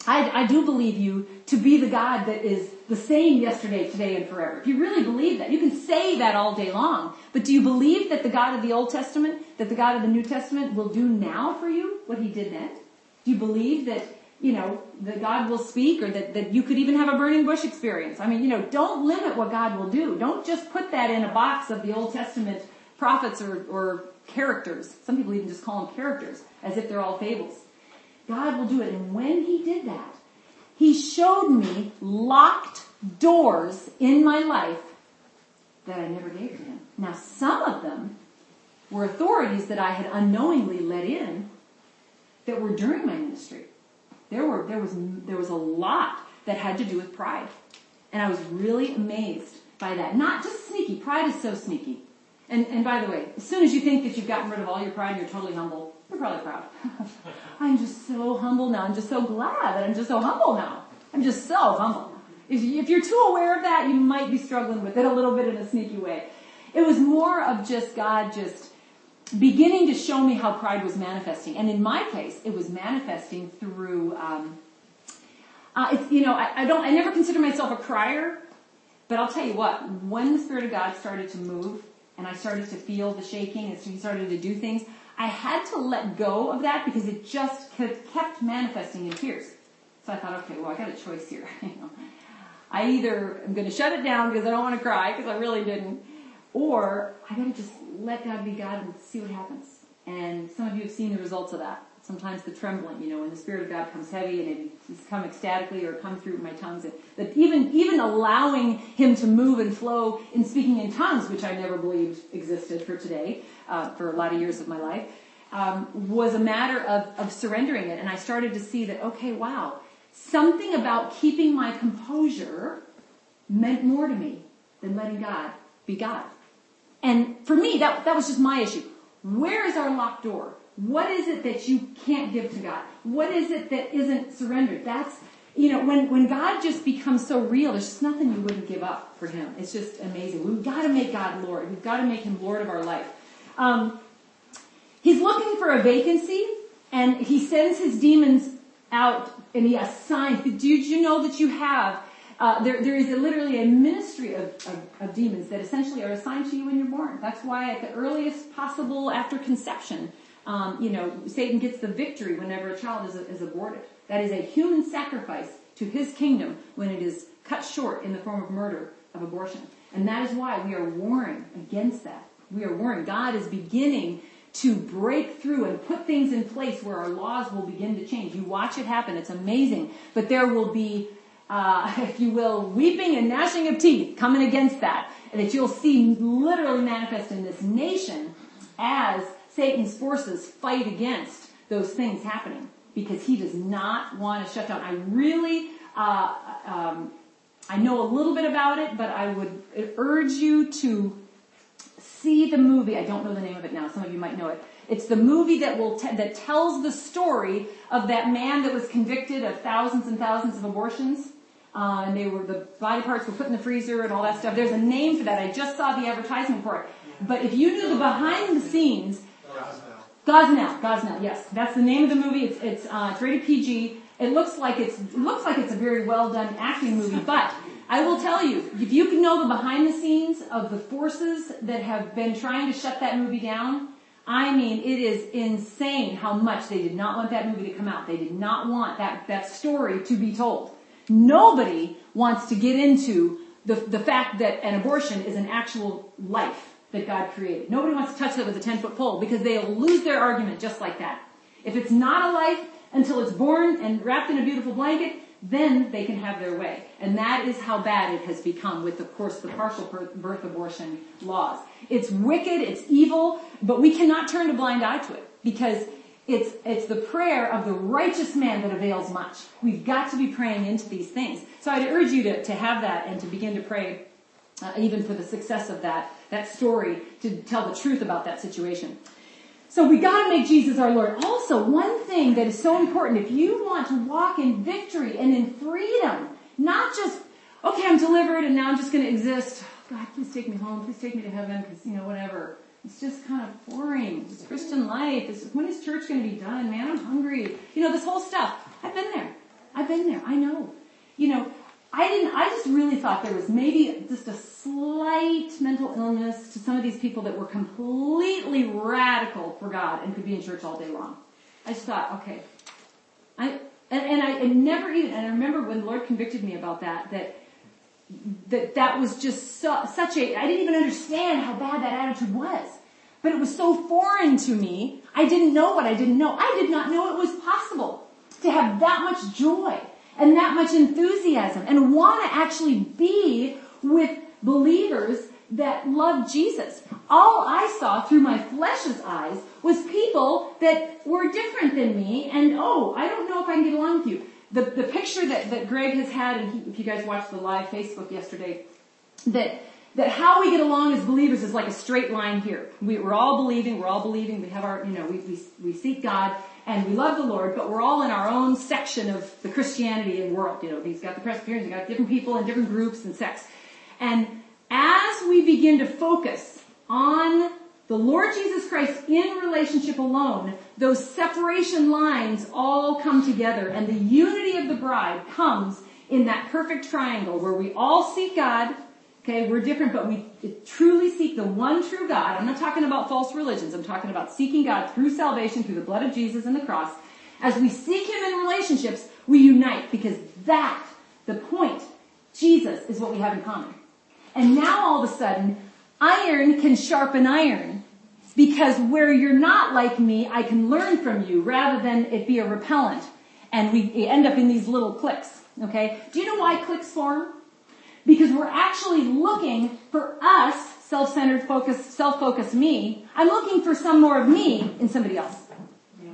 I, I, do believe you to be the God that is the same yesterday, today, and forever. If you really believe that, you can say that all day long. But do you believe that the God of the Old Testament, that the God of the New Testament will do now for you what he did then? Do you believe that, you know, that God will speak or that, that you could even have a burning bush experience? I mean, you know, don't limit what God will do. Don't just put that in a box of the Old Testament prophets or, or characters. Some people even just call them characters as if they're all fables. God will do it. And when he did that, he showed me locked doors in my life that I never gave to him. Now some of them were authorities that I had unknowingly let in that were during my ministry. There were, there was, there was a lot that had to do with pride. And I was really amazed by that. Not just sneaky. Pride is so sneaky. And, and by the way, as soon as you think that you've gotten rid of all your pride and you're totally humble, you're probably proud. [laughs] I'm just so humble now. I'm just so glad that I'm just so humble now. I'm just so humble. If, if you're too aware of that, you might be struggling with it a little bit in a sneaky way. It was more of just God just beginning to show me how pride was manifesting. And in my case, it was manifesting through, um, uh, you know, I, I don't, I never consider myself a crier, but I'll tell you what, when the Spirit of God started to move, and I started to feel the shaking, and he started to do things, I had to let go of that because it just kept manifesting in tears. So I thought, okay, well, I got a choice here. [laughs] I either am going to shut it down because I don't want to cry because I really didn't, or I got to just let God be God and see what happens. And some of you have seen the results of that. Sometimes the trembling, you know, when the Spirit of God comes heavy and it's come ecstatically or come through my tongues. That even, even allowing Him to move and flow in speaking in tongues, which I never believed existed for today, uh, for a lot of years of my life, um, was a matter of, of surrendering it. And I started to see that, okay, wow, something about keeping my composure meant more to me than letting God be God. And for me, that, that was just my issue. Where is our locked door? What is it that you can't give to God? What is it that isn't surrendered? That's, you know, when, when God just becomes so real, there's just nothing you wouldn't give up for Him. It's just amazing. We've got to make God Lord. We've got to make Him Lord of our life. Um, he's looking for a vacancy, and he sends his demons out, and he assigns. Did you know that you have? Uh, there, there is a, literally a ministry of, of, of, demons that essentially are assigned to you when you're born. That's why at the earliest possible after conception, um, you know, Satan gets the victory whenever a child is, is aborted. That is a human sacrifice to his kingdom when it is cut short in the form of murder of abortion. And that is why we are warring against that. We are warring. God is beginning to break through and put things in place where our laws will begin to change. You watch it happen. It's amazing. But there will be, uh, [laughs] if you will, weeping and gnashing of teeth coming against that. That you'll see literally manifest in this nation as Satan's forces fight against those things happening. Because he does not want to shut down. I really, uh, um, I know a little bit about it, but I would urge you to see the movie. I don't know the name of it now. Some of you might know it. It's the movie that will that tells the story of that man that was convicted of thousands and thousands of abortions. Uh, and they were the body parts were put in the freezer and all that stuff. There's a name for that. I just saw the advertisement for it. But if you knew the behind the scenes, Gosnell, Gosnell, yes, that's the name of the movie. It's it's, uh, it's rated PG. It looks like it's it looks like it's a very well done acting movie, but I will tell you, if you can know the behind the scenes of the forces that have been trying to shut that movie down, I mean, it is insane how much they did not want that movie to come out. They did not want that, that story to be told. Nobody wants to get into the, the fact that an abortion is an actual life that God created. Nobody wants to touch that with a 10 foot pole because they'll lose their argument just like that. If it's not a life until it's born and wrapped in a beautiful blanket, then they can have their way. And that is how bad it has become with, of course, the partial birth abortion laws. It's wicked, it's evil, but we cannot turn a blind eye to it because it's, it's the prayer of the righteous man that avails much. We've got to be praying into these things. So I'd urge you to, to have that and to begin to pray uh, even for the success of that, that story to tell the truth about that situation. So we gotta make Jesus our Lord. Also, one thing that is so important, if you want to walk in victory and in freedom, not just, okay, I'm delivered and now I'm just gonna exist. God, please take me home. Please take me to heaven because, you know, whatever. It's just kind of boring. It's Christian life. It's, when is church going to be done? Man, I'm hungry. You know, this whole stuff. I've been there. I've been there. I know. You know, I didn't, I just really thought there was maybe just a slight mental illness to some of these people that were completely radical for God and could be in church all day long. I just thought, okay. I, and, and I and never even, and I remember when the Lord convicted me about that, that, that that was just such a, I didn't even understand how bad that attitude was. But it was so foreign to me, I didn't know what I didn't know. I did not know it was possible to have that much joy and that much enthusiasm and want to actually be with believers that love Jesus. All I saw through my flesh's eyes was people that were different than me and oh, I don't know if I can get along with you. The, the picture that, that Greg has had, and he, if you guys watched the live Facebook yesterday, that that how we get along as believers is like a straight line here. We, are all believing, we're all believing, we have our, you know, we, we, we seek God, and we love the Lord, but we're all in our own section of the Christianity and world. You know, he's got the Presbyterians, he's got different people in different groups and sects. And as we begin to focus on the Lord Jesus Christ in relationship alone, those separation lines all come together and the unity of the bride comes in that perfect triangle where we all seek God, Okay, we're different, but we truly seek the one true God. I'm not talking about false religions. I'm talking about seeking God through salvation, through the blood of Jesus and the cross. As we seek Him in relationships, we unite because that, the point, Jesus is what we have in common. And now all of a sudden, iron can sharpen iron because where you're not like me, I can learn from you rather than it be a repellent. And we end up in these little cliques. Okay? Do you know why cliques form? because we're actually looking for us, self-centered, focused, self-focused me. I'm looking for some more of me in somebody else.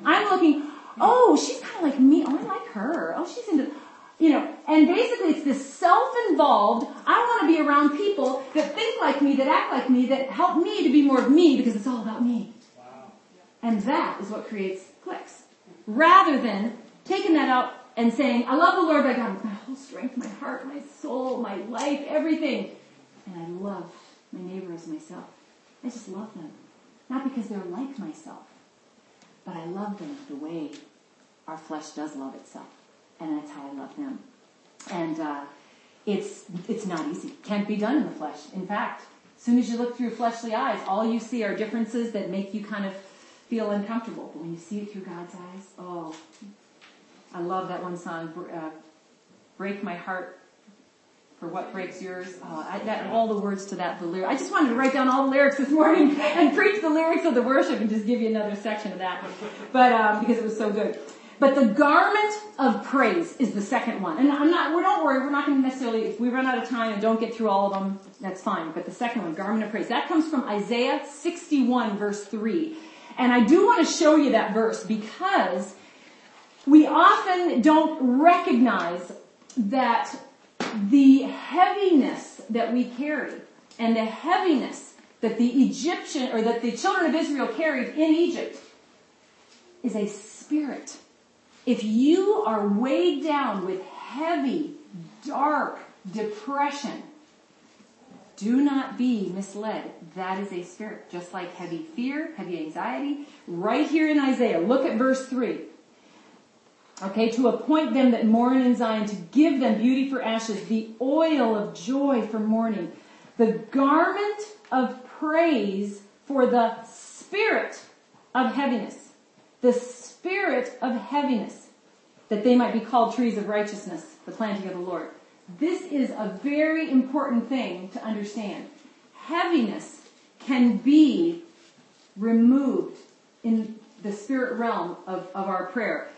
I'm looking, oh, she's kind of like me. Oh, I like her. Oh, she's into, you know, and basically it's this self-involved, I want to be around people that think like me, that act like me, that help me to be more of me because it's all about me. Wow. And that is what creates cliques. Rather than taking that out and saying, I love the Lord my God with my whole strength, my heart, my soul, my life, everything. And I love my neighbor as myself. I just love them. Not because they're like myself, but I love them the way our flesh does love itself. And that's how I love them. And, uh, it's, it's not easy. Can't be done in the flesh. In fact, as soon as you look through fleshly eyes, all you see are differences that make you kind of feel uncomfortable. But when you see it through God's eyes, oh, I love that one song, uh, Break My Heart for what breaks yours. Oh, I, that, all the words to that, the lyric. I just wanted to write down all the lyrics this morning [laughs] and preach the lyrics of the worship and just give you another section of that. But, um, because it was so good. But the garment of praise is the second one. And I'm not, we don't worry, we're not going to necessarily, if we run out of time and don't get through all of them, that's fine. But the second one, garment of praise, that comes from Isaiah 61 verse 3. And I do want to show you that verse because we often don't recognize that the heaviness that we carry and the heaviness that the Egyptian or that the children of Israel carried in Egypt is a spirit. If you are weighed down with heavy, dark depression, do not be misled. That is a spirit. Just like heavy fear, heavy anxiety. Right here in Isaiah, look at verse 3. Okay, to appoint them that mourn in Zion, to give them beauty for ashes, the oil of joy for mourning, the garment of praise for the spirit of heaviness. The spirit of heaviness, that they might be called trees of righteousness, the planting of the Lord. This is a very important thing to understand. Heaviness can be removed in the spirit realm of, of our prayer.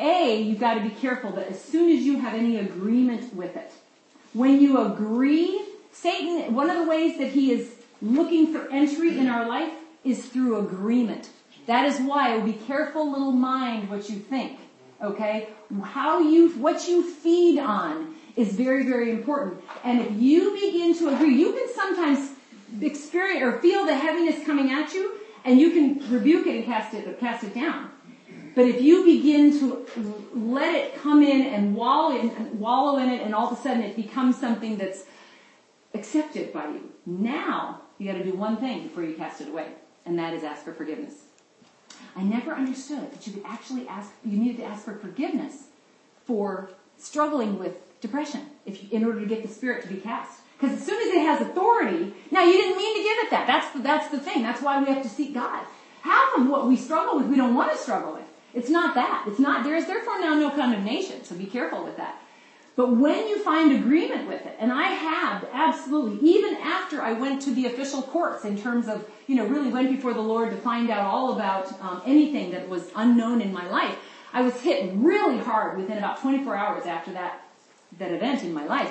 A, you've got to be careful that as soon as you have any agreement with it, when you agree, Satan, one of the ways that he is looking for entry in our life is through agreement. That is why oh, be careful little mind what you think. Okay? How you, what you feed on is very, very important. And if you begin to agree, you can sometimes experience or feel the heaviness coming at you and you can rebuke it and cast it, cast it down. But if you begin to let it come in and wallow in, wallow in it and all of a sudden it becomes something that's accepted by you, now you gotta do one thing before you cast it away. And that is ask for forgiveness. I never understood that you could actually ask, you needed to ask for forgiveness for struggling with depression if you, in order to get the spirit to be cast. Because as soon as it has authority, now you didn't mean to give it that. That's the, that's the thing. That's why we have to seek God. Half of what we struggle with, we don't want to struggle with. It's not that. It's not, there is therefore now no condemnation, so be careful with that. But when you find agreement with it, and I have absolutely, even after I went to the official courts in terms of, you know, really went before the Lord to find out all about um, anything that was unknown in my life, I was hit really hard within about 24 hours after that, that event in my life.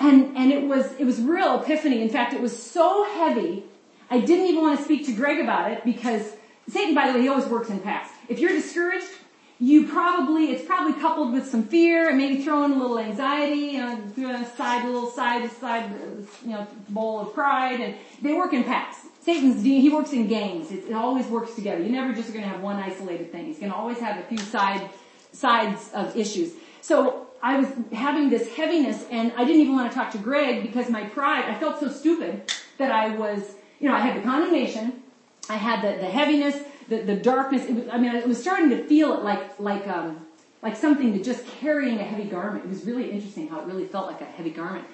And, and it was, it was real epiphany. In fact, it was so heavy, I didn't even want to speak to Greg about it because Satan, by the way, he always works in packs. If you're discouraged, you probably, it's probably coupled with some fear and maybe throwing a little anxiety, you know, through a side, little side, to side, you know, bowl of pride and they work in packs. Satan's, he works in gangs. It, it always works together. You never just are going to have one isolated thing. He's going to always have a few side, sides of issues. So I was having this heaviness and I didn't even want to talk to Greg because my pride, I felt so stupid that I was, you know, I had the condemnation, I had the, the heaviness, the, the darkness. It was, I mean, I was starting to feel it like, like, um, like something to just carrying a heavy garment. It was really interesting how it really felt like a heavy garment.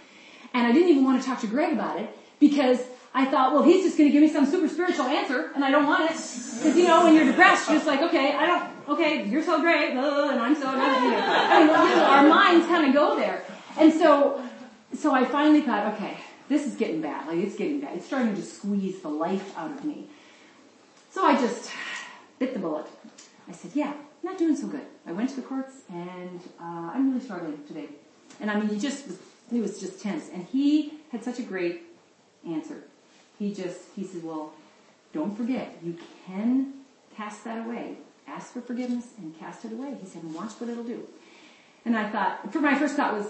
And I didn't even want to talk to Greg about it because I thought, well, he's just going to give me some super spiritual answer, and I don't want it. Because you know, when you're depressed, you're just like, okay, I don't, okay, you're so great, and I'm so, know, I you know, our minds kind of go there. And so, so I finally thought, okay, this is getting bad. Like it's getting bad. It's starting to squeeze the life out of me. So I just bit the bullet. I said, yeah, not doing so good. I went to the courts and uh, I'm really struggling today. And I mean, he just, he was just tense. And he had such a great answer. He just, he said, well, don't forget, you can cast that away. Ask for forgiveness and cast it away. He said, and watch what it'll do. And I thought, for my first thought was,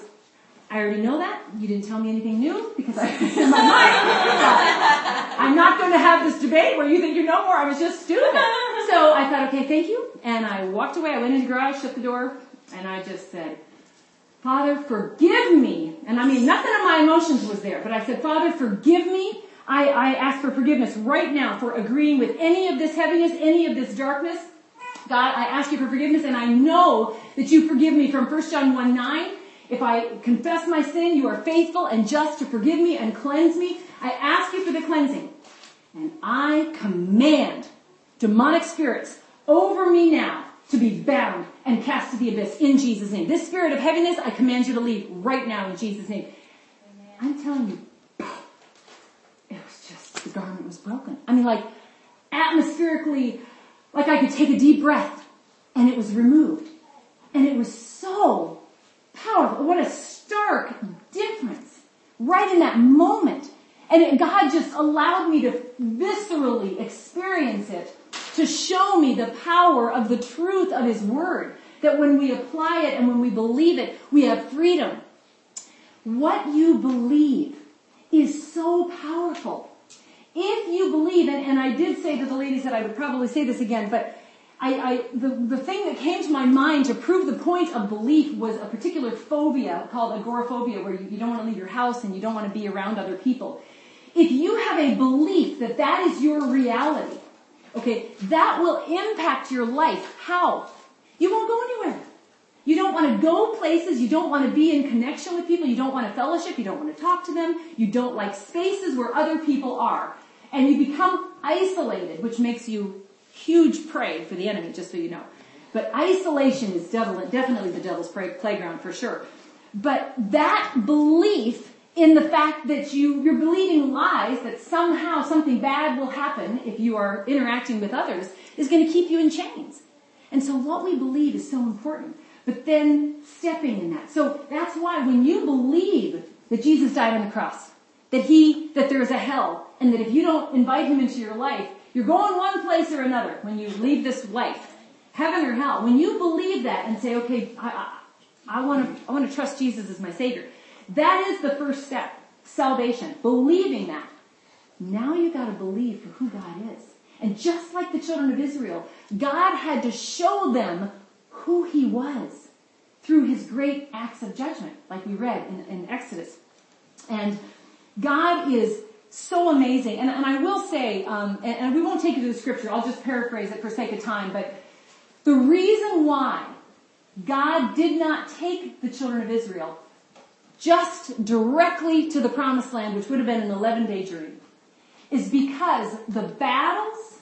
I already know that. You didn't tell me anything new because I, [laughs] in my mind, I'm not going to have this debate where you think you know more. I was just stupid. [laughs] So I thought, okay, thank you. And I walked away. I went into the garage, shut the door, and I just said, Father, forgive me. And I mean, nothing of my emotions was there, but I said, Father, forgive me. I, I ask for forgiveness right now for agreeing with any of this heaviness, any of this darkness. God, I ask you for forgiveness and I know that you forgive me from 1 John 1 9 if I confess my sin, you are faithful and just to forgive me and cleanse me. I ask you for the cleansing. And I command demonic spirits over me now to be bound and cast to the abyss in Jesus' name. This spirit of heaviness, I command you to leave right now in Jesus' name. I'm telling you, it was just, the garment was broken. I mean like, atmospherically, like I could take a deep breath and it was removed. And it was so powerful. What a stark difference right in that moment. And it, God just allowed me to viscerally experience it to show me the power of the truth of His Word. That when we apply it and when we believe it, we have freedom. What you believe is so powerful. If you believe, and, and I did say to the ladies that I would probably say this again, but I, I, the, the thing that came to my mind to prove the point of belief was a particular phobia called agoraphobia where you, you don't want to leave your house and you don't want to be around other people. If you have a belief that that is your reality, okay, that will impact your life. How? You won't go anywhere. You don't want to go places. You don't want to be in connection with people. You don't want to fellowship. You don't want to talk to them. You don't like spaces where other people are. And you become isolated, which makes you huge prey for the enemy, just so you know. But isolation is definitely the devil's playground for sure. But that belief in the fact that you, you're believing lies that somehow something bad will happen if you are interacting with others is going to keep you in chains. And so what we believe is so important. But then stepping in that. So that's why when you believe that Jesus died on the cross, that he, that there is a hell, and that if you don't invite him into your life, you're going one place or another when you leave this life. Heaven or hell. When you believe that and say, okay, I, want to, I want to trust Jesus as my Savior. That is the first step. Salvation. Believing that. Now you gotta believe for who God is. And just like the children of Israel, God had to show them who He was through His great acts of judgment, like we read in, in Exodus. And God is so amazing. And, and I will say, um, and, and we won't take you to the scripture, I'll just paraphrase it for sake of time, but the reason why God did not take the children of Israel just directly to the promised land, which would have been an 11 day journey, is because the battles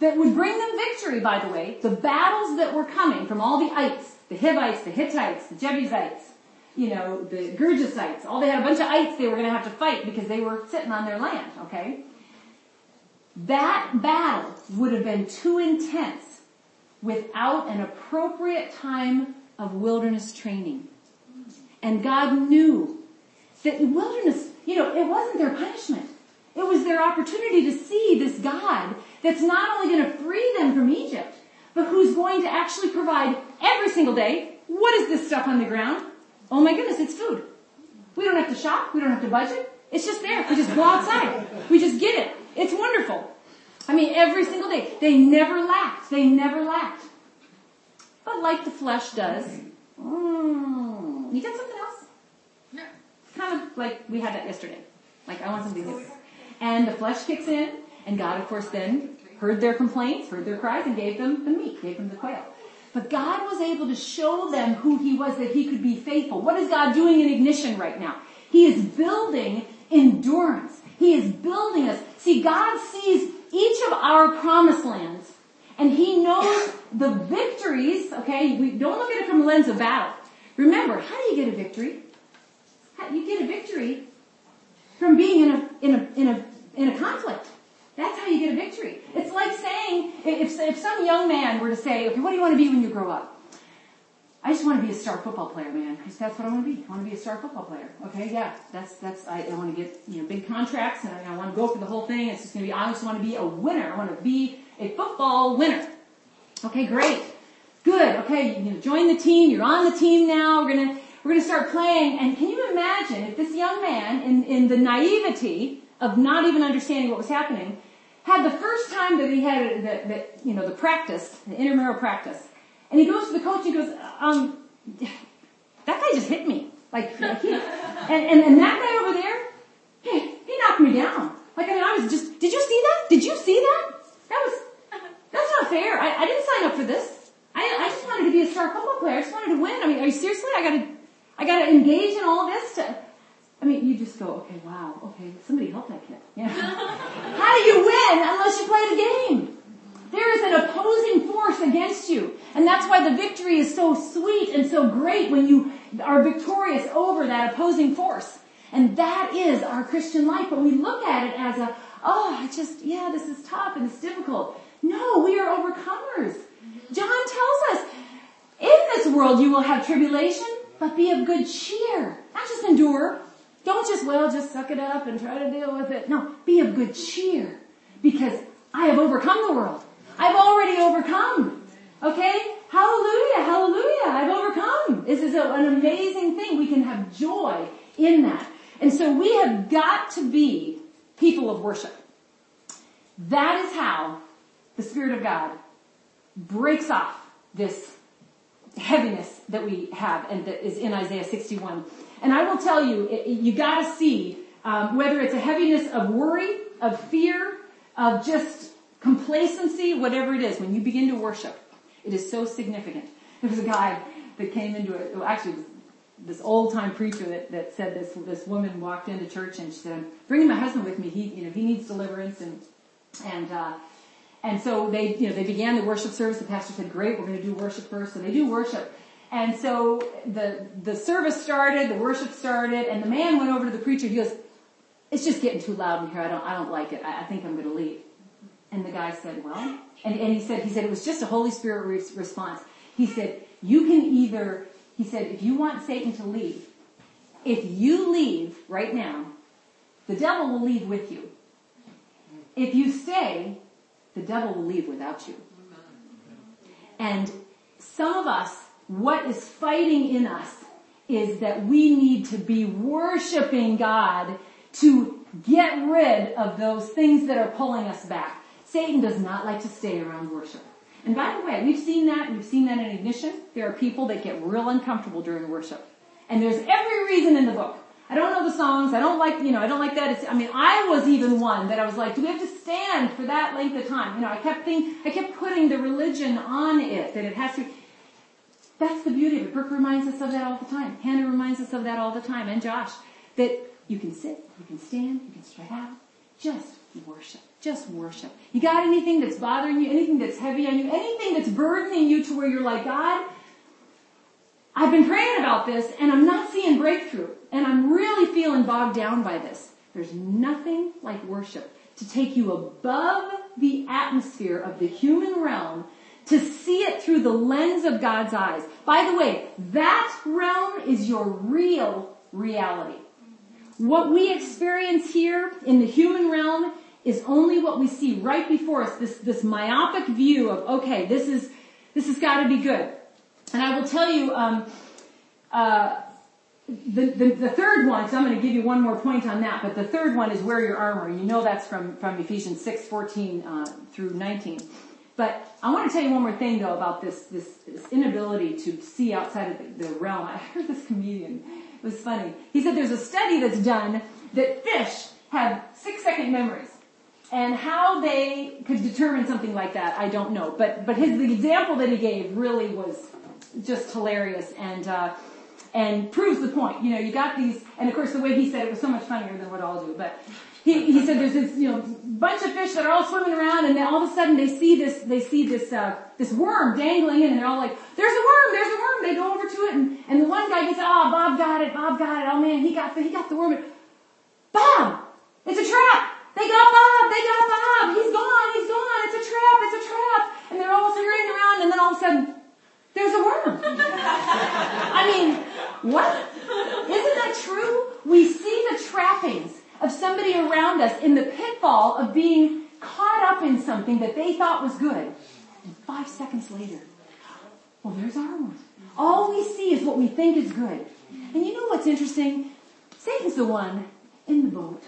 that would bring them victory, by the way, the battles that were coming from all the ites, the Hivites, the Hittites, the Jebusites, you know, the Gergesites, all they had a bunch of ites they were going to have to fight because they were sitting on their land, okay? That battle would have been too intense without an appropriate time of wilderness training. And God knew that wilderness, you know, it wasn't their punishment. It was their opportunity to see this God that's not only going to free them from Egypt, but who's going to actually provide every single day. What is this stuff on the ground? Oh my goodness, it's food. We don't have to shop. We don't have to budget. It's just there. We just go outside. We just get it. It's wonderful. I mean, every single day. They never lacked. They never lacked. But like the flesh does, mm, you got something else? Yeah. Kind of like we had that yesterday. Like, I want something new. And the flesh kicks in, and God, of course, then heard their complaints, heard their cries, and gave them the meat, gave them the quail. But God was able to show them who He was, that He could be faithful. What is God doing in ignition right now? He is building endurance. He is building us. See, God sees each of our promised lands and He knows the victories, okay? We don't look at it from the lens of battle. Remember, how do you get a victory? How, you get a victory from being in a, in a, in a, in a conflict. That's how you get a victory. It's like saying, if, if some young man were to say, okay, what do you want to be when you grow up? I just want to be a star football player, man. That's what I want to be. I want to be a star football player. Okay, yeah, that's that's. I, I want to get you know big contracts, and I, I want to go for the whole thing. It's just going to be. I just want to be a winner. I want to be a football winner. Okay, great, good. Okay, you know, join the team. You're on the team now. We're gonna we're gonna start playing. And can you imagine if this young man, in in the naivety of not even understanding what was happening, had the first time that he had the, the you know the practice, the intramural practice, and he goes to the coach and goes, um, that guy just hit me, like, he, and, and and that guy over there, he he knocked me down. Like I mean, I was just, did you see that? Did you see that? That was that's not fair. I, I didn't sign up for this. I I just wanted to be a star football player. I just wanted to win. I mean, are you seriously? I gotta I gotta engage in all this to I mean, you just go, okay, wow, okay, somebody help that kid. Yeah. [laughs] How do you win unless you play the game? There is an opposing force against you. And that's why the victory is so sweet and so great when you are victorious over that opposing force. And that is our Christian life, but we look at it as a, oh, I just, yeah, this is tough and it's difficult. No, we are overcomers. John tells us, in this world you will have tribulation, but be of good cheer. Not just endure. Don't just, well, just suck it up and try to deal with it. No, be of good cheer. Because I have overcome the world. I've already overcome. Okay? Hallelujah, hallelujah. I've overcome. This is a, an amazing thing. We can have joy in that. And so we have got to be people of worship. That is how the Spirit of God breaks off this heaviness that we have and that is in Isaiah 61. And I will tell you, it, you gotta see um, whether it's a heaviness of worry, of fear, of just complacency, whatever it is, when you begin to worship, it is so significant. [laughs] There was a guy that came into it, well, actually this old time preacher that, that said this, this woman walked into church and she said, bringing my husband with me. He, you know, he needs deliverance and, and, uh, and so they, you know, they began the worship service. The pastor said, great, we're going to do worship first. So they do worship. And so the, the service started, the worship started, and the man went over to the preacher. He goes, it's just getting too loud in here. I don't, I don't like it. I, I think I'm going to leave. And the guy said, well, and, and he said, he said it was just a Holy Spirit re- response. He said, you can either, he said, if you want Satan to leave, if you leave right now, the devil will leave with you. If you stay, the devil will leave without you. And some of us, what is fighting in us is that we need to be worshiping God to get rid of those things that are pulling us back. Satan does not like to stay around worship. And by the way, we've seen that, we've seen that in Ignition. There are people that get real uncomfortable during worship. And there's every reason in the book. I don't know the songs, I don't like, you know, I don't like that. It's, I mean, I was even one that I was like, do we have to stand for that length of time? You know, I kept thinking, I kept putting the religion on it, that it has to, that's the beauty of it. Brooke reminds us of that all the time. Hannah reminds us of that all the time, and Josh, that you can sit, you can stand, you can spread out, just worship. Just worship. You got anything that's bothering you, anything that's heavy on you, anything that's burdening you to where you're like, God, I've been praying about this and I'm not seeing breakthrough and I'm really feeling bogged down by this. There's nothing like worship to take you above the atmosphere of the human realm to see it through the lens of God's eyes. By the way, that realm is your real reality. What we experience here in the human realm is only what we see right before us, this, this myopic view of, okay, this is, this has got to be good. And I will tell you, um, uh, the, the, the, third one, so I'm going to give you one more point on that, but the third one is wear your armor. You know that's from, from Ephesians 6, 14 uh, through 19. But I want to tell you one more thing though about this, this, this inability to see outside of the, the realm. I heard this comedian, it was funny. He said there's a study that's done that fish have six second memories. And how they could determine something like that, I don't know. But but his the example that he gave really was just hilarious and uh, and proves the point. You know, you got these, and of course the way he said it was so much funnier than what I'll do. But he he said there's this you know bunch of fish that are all swimming around, and then all of a sudden they see this they see this uh, this worm dangling and they're all like, "There's a worm! There's a worm!" They go over to it, and and the one guy gets, "Oh, Bob got it! Bob got it! Oh man, he got the he got the worm!" Bob, it's a trap! They got Bob! They got Bob! He's gone! He's gone! It's a trap! It's a trap! And they're all scurrying around and then all of a sudden, there's a worm. [laughs] I mean, what? Isn't that true? We see the trappings of somebody around us in the pitfall of being caught up in something that they thought was good. And five seconds later, well, there's our one. All we see is what we think is good. And you know what's interesting? Satan's the one in the boat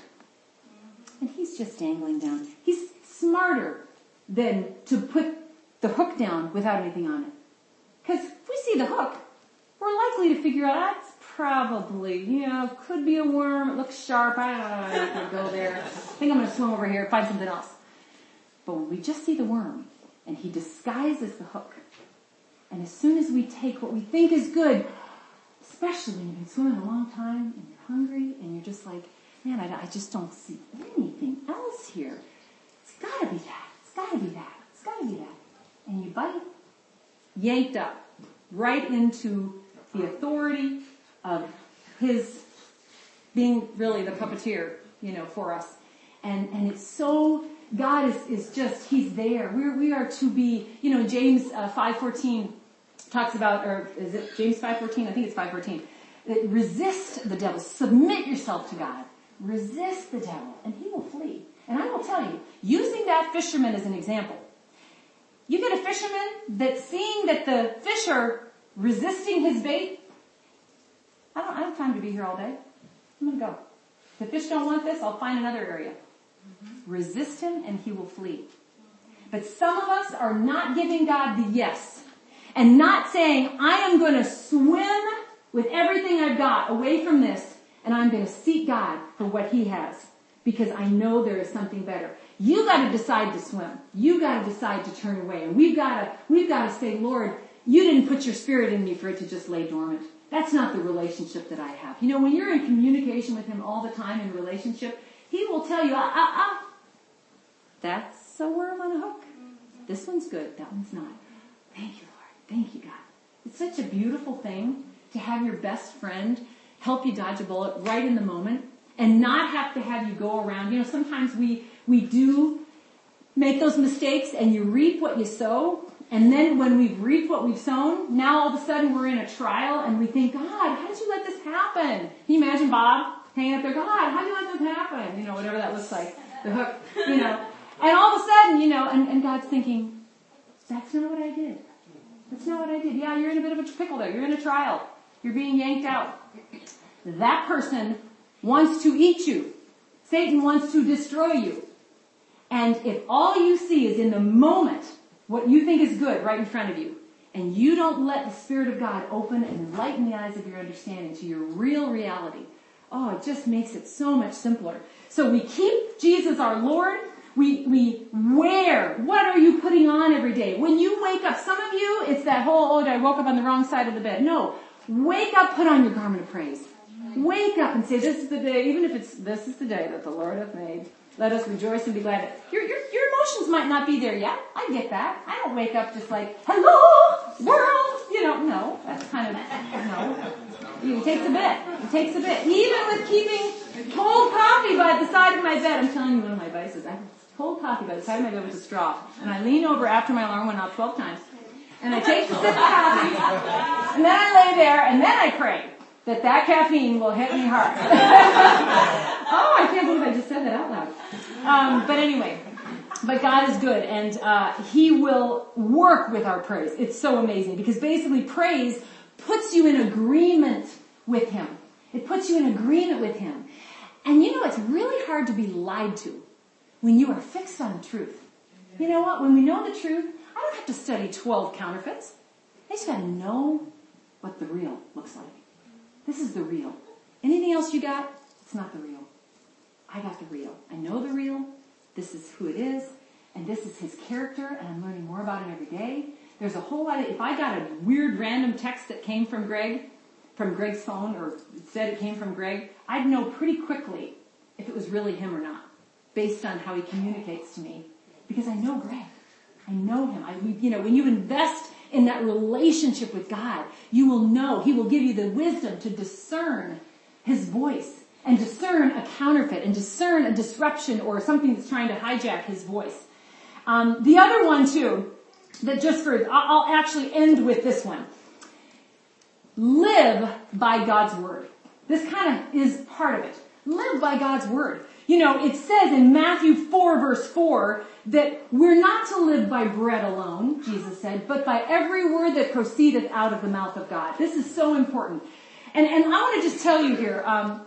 and he's just dangling down. He's smarter than to put the hook down without anything on it. Because if we see the hook, we're likely to figure out ah, that's probably, you know, could be a worm. It looks sharp. I don't know. To go there. I think I'm going to swim over here, find something else. But we just see the worm and he disguises the hook, and as soon as we take what we think is good, especially when you've been swimming a long time and you're hungry and you're just like, man, I, I just don't see anything else here. It's gotta be that. It's gotta be that. It's gotta be that. And you bite, yanked up right into the authority of his being really the puppeteer, you know, for us. And, and it's so, God is, is just, He's there. We're, we are to be, you know, James uh, 5.14 talks about, or is it James 5.14? I think it's 5.14. Resist the devil. Submit yourself to God. Resist the devil and he will flee. And I will tell you, using that fisherman as an example, you get a fisherman that's seeing that the fish are resisting his bait. I don't, I don't have time to be here all day. I'm gonna go. If the fish don't want this, I'll find another area. Mm-hmm. Resist him and he will flee. But some of us are not giving God the yes and not saying, I am going to swim with everything I've got away from this and I'm going to seek God for what he has because I know there is something better. You got to decide to swim. You got to decide to turn away. And we've got to, we've got to say, Lord, you didn't put your spirit in me for it to just lay dormant. That's not the relationship that I have. You know, when you're in communication with him all the time in a relationship, he will tell you, ah, ah, ah, that's a worm on a hook. This one's good. That one's not. Thank you, Lord. Thank you, God. It's such a beautiful thing to have your best friend help you dodge a bullet right in the moment and not have to have you go around. You know, sometimes we, we do make those mistakes and you reap what you sow. And then when we've reaped what we've sown, now all of a sudden we're in a trial and we think, God, how did you let this happen? Can you imagine Bob hanging up there, God, how did you let this happen? You know, whatever that looks like. The hook, you know. And all of a sudden, you know, and, and God's thinking, that's not what I did. That's not what I did. Yeah, you're in a bit of a pickle there. You're in a trial. You're being yanked out. That person wants to eat you. Satan wants to destroy you. And if all you see is in the moment what you think is good right in front of you, and you don't let the Spirit of God open and enlighten the eyes of your understanding to your real reality, oh, it just makes it so much simpler. So we keep Jesus our Lord. We, we wear. What are you putting on every day? When you wake up, some of you, it's that whole, oh, I woke up on the wrong side of the bed. No. Wake up, put on your garment of praise. Wake up and say, this is the day, even if it's, this is the day that the Lord hath made. Let us rejoice and be glad. Your, your, your emotions might not be there yet. I get that. I don't wake up just like, hello, world. You don't know, no, that's kind of, no. It takes a bit. It takes a bit. Even with keeping cold coffee by the side of my bed, I'm telling you one of my vices. I have cold coffee by the side of my bed with a straw. And I lean over after my alarm went off 12 times. And I take the sip of coffee. And then I lay there and then I pray that that caffeine will hit me hard. [laughs] oh, I can't believe I just said that out loud. Um, but anyway, but God is good and uh, He will work with our praise. It's so amazing because basically praise puts you in agreement with Him. It puts you in agreement with Him. And you know, it's really hard to be lied to when you are fixed on truth. You know what? When we know the truth, I don't have to study 12 counterfeits. I just gotta know what the real looks like. This is the real. Anything else you got? It's not the real. I got the real. I know the real. This is who it is. And this is his character and I'm learning more about him every day. There's a whole lot of, if I got a weird random text that came from Greg, from Greg's phone or said it came from Greg, I'd know pretty quickly if it was really him or not based on how he communicates to me because I know Greg. I know him. I, you know, when you invest in that relationship with God, you will know. He will give you the wisdom to discern His voice and discern a counterfeit and discern a disruption or something that's trying to hijack His voice. Um, the other one too, that just for, I'll actually end with this one. Live by God's Word. This kind of is part of it. Live by God's Word. You know, it says in Matthew 4 verse 4 that we're not to live by bread alone, Jesus said, but by every word that proceedeth out of the mouth of God. This is so important. And, and I want to just tell you here, um,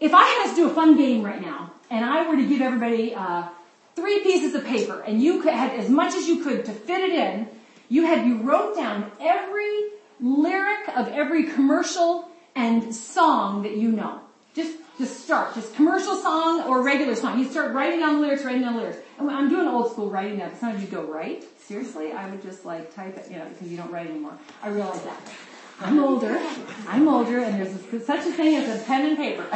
if I had to do a fun game right now, and I were to give everybody uh, three pieces of paper, and you could, had as much as you could to fit it in, you had you wrote down every lyric of every commercial and song that you know. Just just start. Just commercial song or regular song. You start writing down the lyrics, writing down the lyrics. And I'm doing old school writing now. Sometimes you go, write? Seriously? I would just like type it, you know, because you don't write anymore. I realize that. I'm older. I'm older and there's such a thing as a pen and paper. [laughs]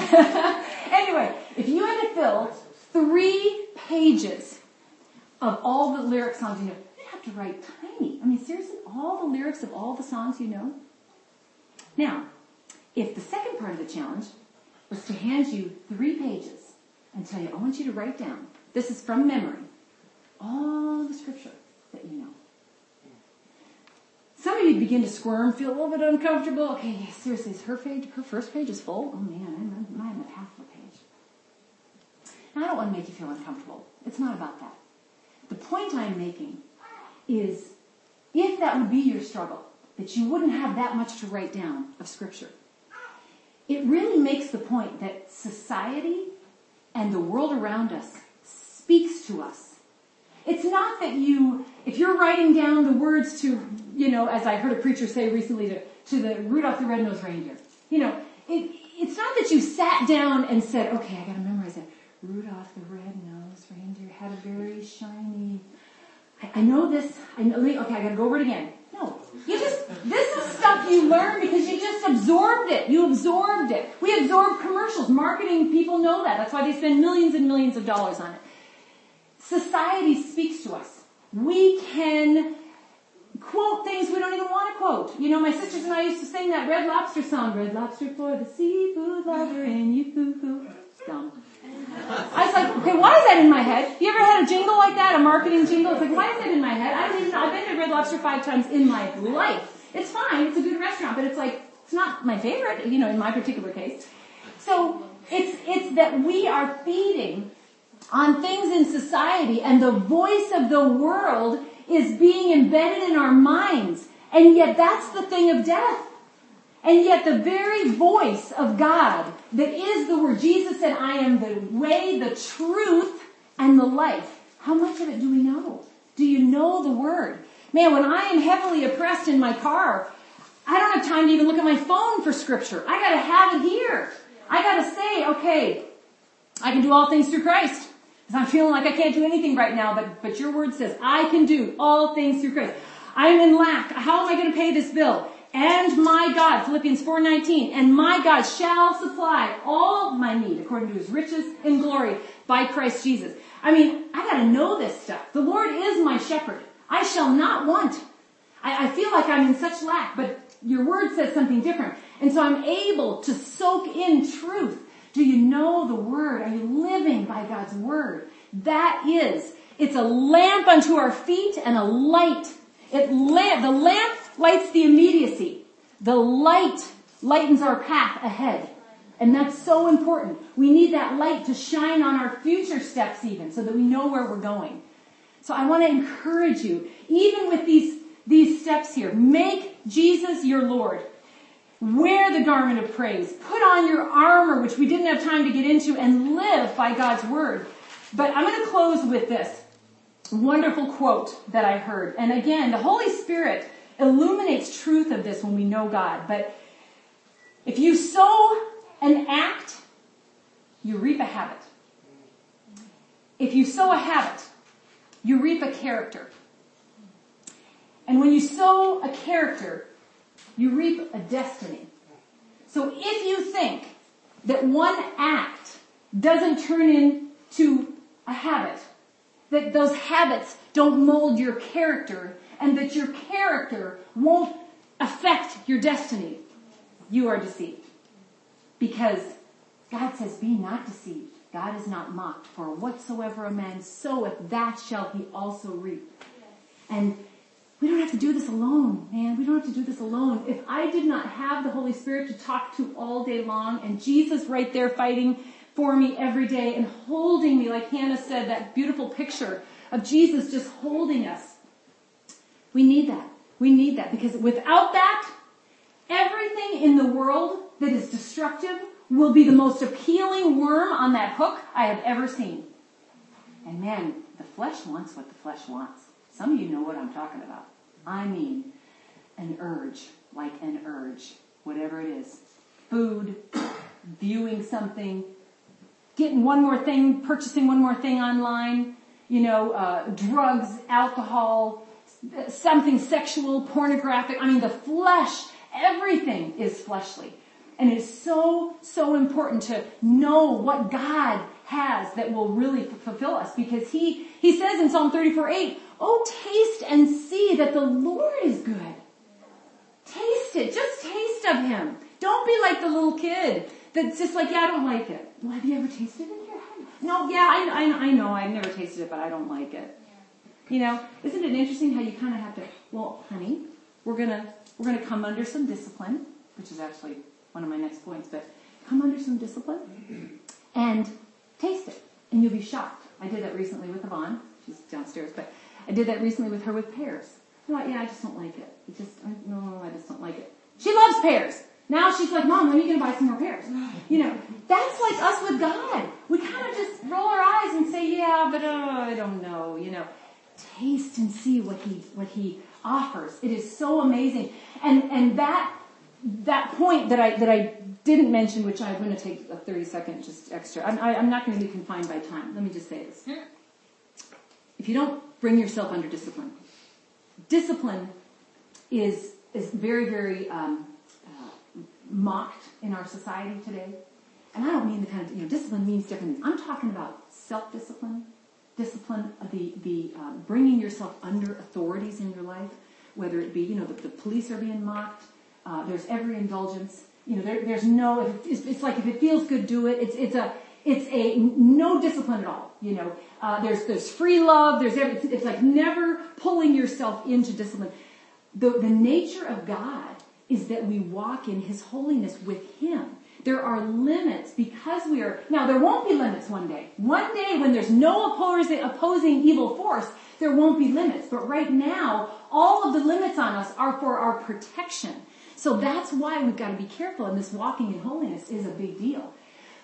anyway, if you had to fill three pages of all the lyric songs you know, you'd have to write tiny. I mean, seriously, all the lyrics of all the songs you know? Now, if the second part of the challenge was to hand you three pages and tell you, I want you to write down, this is from memory, all the scripture that you know. Some of you begin to squirm, feel a little bit uncomfortable. Okay, yeah, seriously, is her page, her first page is full? Oh man, I'm, I'm at half a page. Now, I don't want to make you feel uncomfortable. It's not about that. The point I'm making is if that would be your struggle, that you wouldn't have that much to write down of scripture, it really makes the point that society and the world around us speaks to us. It's not that you, if you're writing down the words to, you know, as I heard a preacher say recently to, to the Rudolph the Red-Nosed Reindeer, you know, it, it's not that you sat down and said, okay, I gotta memorize it. Rudolph the Red-Nosed Reindeer had a very shiny, I, I know this, I know, okay, I gotta go over it again. No. You just, this is stuff you learn because you just absorbed it. You absorbed it. We absorb commercials. Marketing people know that. That's why they spend millions and millions of dollars on it. Society speaks to us. We can quote things we don't even want to quote. You know, my sisters and I used to sing that Red Lobster song, Red Lobster for the seafood lover in you. Dumb. I was like, okay, why is that in my head? You ever had a jingle like that, a marketing jingle? It's like, why is that in my head? I've been to Red Lobster five times in my life. It's fine. It's a good restaurant, but it's like, it's not my favorite, you know, in my particular case. So it's, it's that we are feeding on things in society and the voice of the world is being embedded in our minds. And yet that's the thing of death. And yet the very voice of God that is the word, Jesus said, I am the way, the truth, and the life. How much of it do we know? Do you know the word? Man, when I am heavily oppressed in my car, I don't have time to even look at my phone for scripture. I gotta have it here. I gotta say, okay, I can do all things through Christ. Because I'm feeling like I can't do anything right now, but, but your word says, I can do all things through Christ. I'm in lack. How am I going to pay this bill? And my God, Philippians 4.19, and my God shall supply all my need according to his riches in glory by Christ Jesus. I mean, I gotta know this stuff. The Lord is my shepherd. I shall not want. I, I feel like I'm in such lack, but your word says something different. And so I'm able to soak in truth. Do you know the word? Are you living by God's word? That is, it's a lamp unto our feet and a light. It lamp, the lamp lights the immediacy. The light lightens our path ahead. And that's so important. We need that light to shine on our future steps even so that we know where we're going. So I want to encourage you, even with these, these steps here, make Jesus your Lord. Wear the garment of praise. Put on your armor, which we didn't have time to get into, and live by God's word. But I'm going to close with this wonderful quote that I heard. And again, the Holy Spirit illuminates truth of this when we know God. But if you sow an act, you reap a habit. If you sow a habit, you reap a character. And when you sow a character, you reap a destiny. So if you think that one act doesn't turn into a habit, that those habits don't mold your character, and that your character won't affect your destiny, you are deceived. Because God says, be not deceived. God is not mocked, for whatsoever a man soweth, that shall he also reap. And we don't have to do this alone, man. We don't have to do this alone. If I did not have the Holy Spirit to talk to all day long and Jesus right there fighting for me every day and holding me, like Hannah said, that beautiful picture of Jesus just holding us. We need that. We need that because without that, everything in the world that is destructive will be the most appealing worm on that hook I have ever seen. And man, the flesh wants what the flesh wants. Some of you know what I'm talking about. I mean, an urge, like an urge, whatever it is. Food, [coughs] viewing something, getting one more thing, purchasing one more thing online, you know, uh, drugs, alcohol, something sexual, pornographic. I mean, the flesh, everything is fleshly. And it is so, so important to know what God has that will really fulfill us because he, he says in Psalm 34, 8, Oh, taste and see that the Lord is good. Taste it. Just taste of him. Don't be like the little kid That's just like, yeah, I don't like it. Well, have you ever tasted it? Here? No, yeah, I, I, I know, I've never tasted it, but I don't like it. You know, isn't it interesting how you kind of have to, well, honey, we're gonna, we're gonna come under some discipline, which is actually one of my next points, but come under some discipline and taste it, and you'll be shocked. I did that recently with Yvonne. She's downstairs, but I did that recently with her with pears. I thought, yeah, I just don't like it. It just, I, no, I just don't like it. She loves pears. Now she's like, Mom, when are you going to buy some more pears? [sighs] You know, that's like us with God. We kind of just roll our eyes and say, yeah, but uh, I don't know, you know. Taste and see what he, what he offers. It is so amazing. And, and that, that point that I, that I didn't mention, which I'm going to take a 30 second just extra. I'm, I, I'm not going to be confined by time. Let me just say this. If you don't bring yourself under discipline, discipline is, is very, very, um, mocked in our society today. And I don't mean the kind of, you know, discipline means different things. I'm talking about self-discipline, discipline, the, the um, bringing yourself under authorities in your life, whether it be, you know, the, the police are being mocked, uh, there's every indulgence, you know, there, there's no, it's, it's, like if it feels good, do it. It's, it's a, it's a no discipline at all, you know. Uh, there's, there's free love, there's every, it's, it's like never pulling yourself into discipline. The, the nature of God is that we walk in His holiness with Him. There are limits because we are, now there won't be limits one day. One day when there's no opposing, opposing evil force, there won't be limits. But right now, all of the limits on us are for our protection. So that's why we've got to be careful and this walking in holiness is a big deal.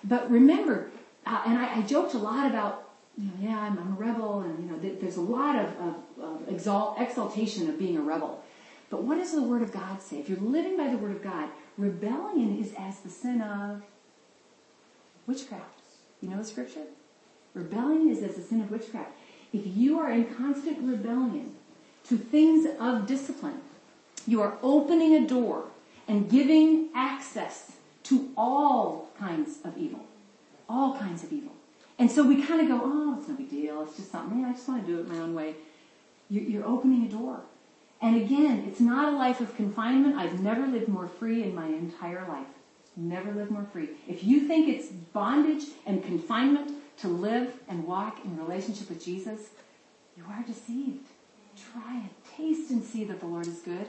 But remember, uh, and I, I, joked a lot about, you know, yeah, I'm, I'm a rebel and, you know, th- there's a lot of, of, of exalt, exaltation of being a rebel. But what does the Word of God say? If you're living by the Word of God, rebellion is as the sin of witchcraft. You know the scripture? Rebellion is as the sin of witchcraft. If you are in constant rebellion to things of discipline, you are opening a door and giving access to all kinds of evil. All kinds of evil. And so we kind of go, oh, it's no big deal. It's just something. I just want to do it my own way. You're opening a door. And again, it's not a life of confinement. I've never lived more free in my entire life. Never lived more free. If you think it's bondage and confinement to live and walk in relationship with Jesus, you are deceived. Try it. Taste and see that the Lord is good.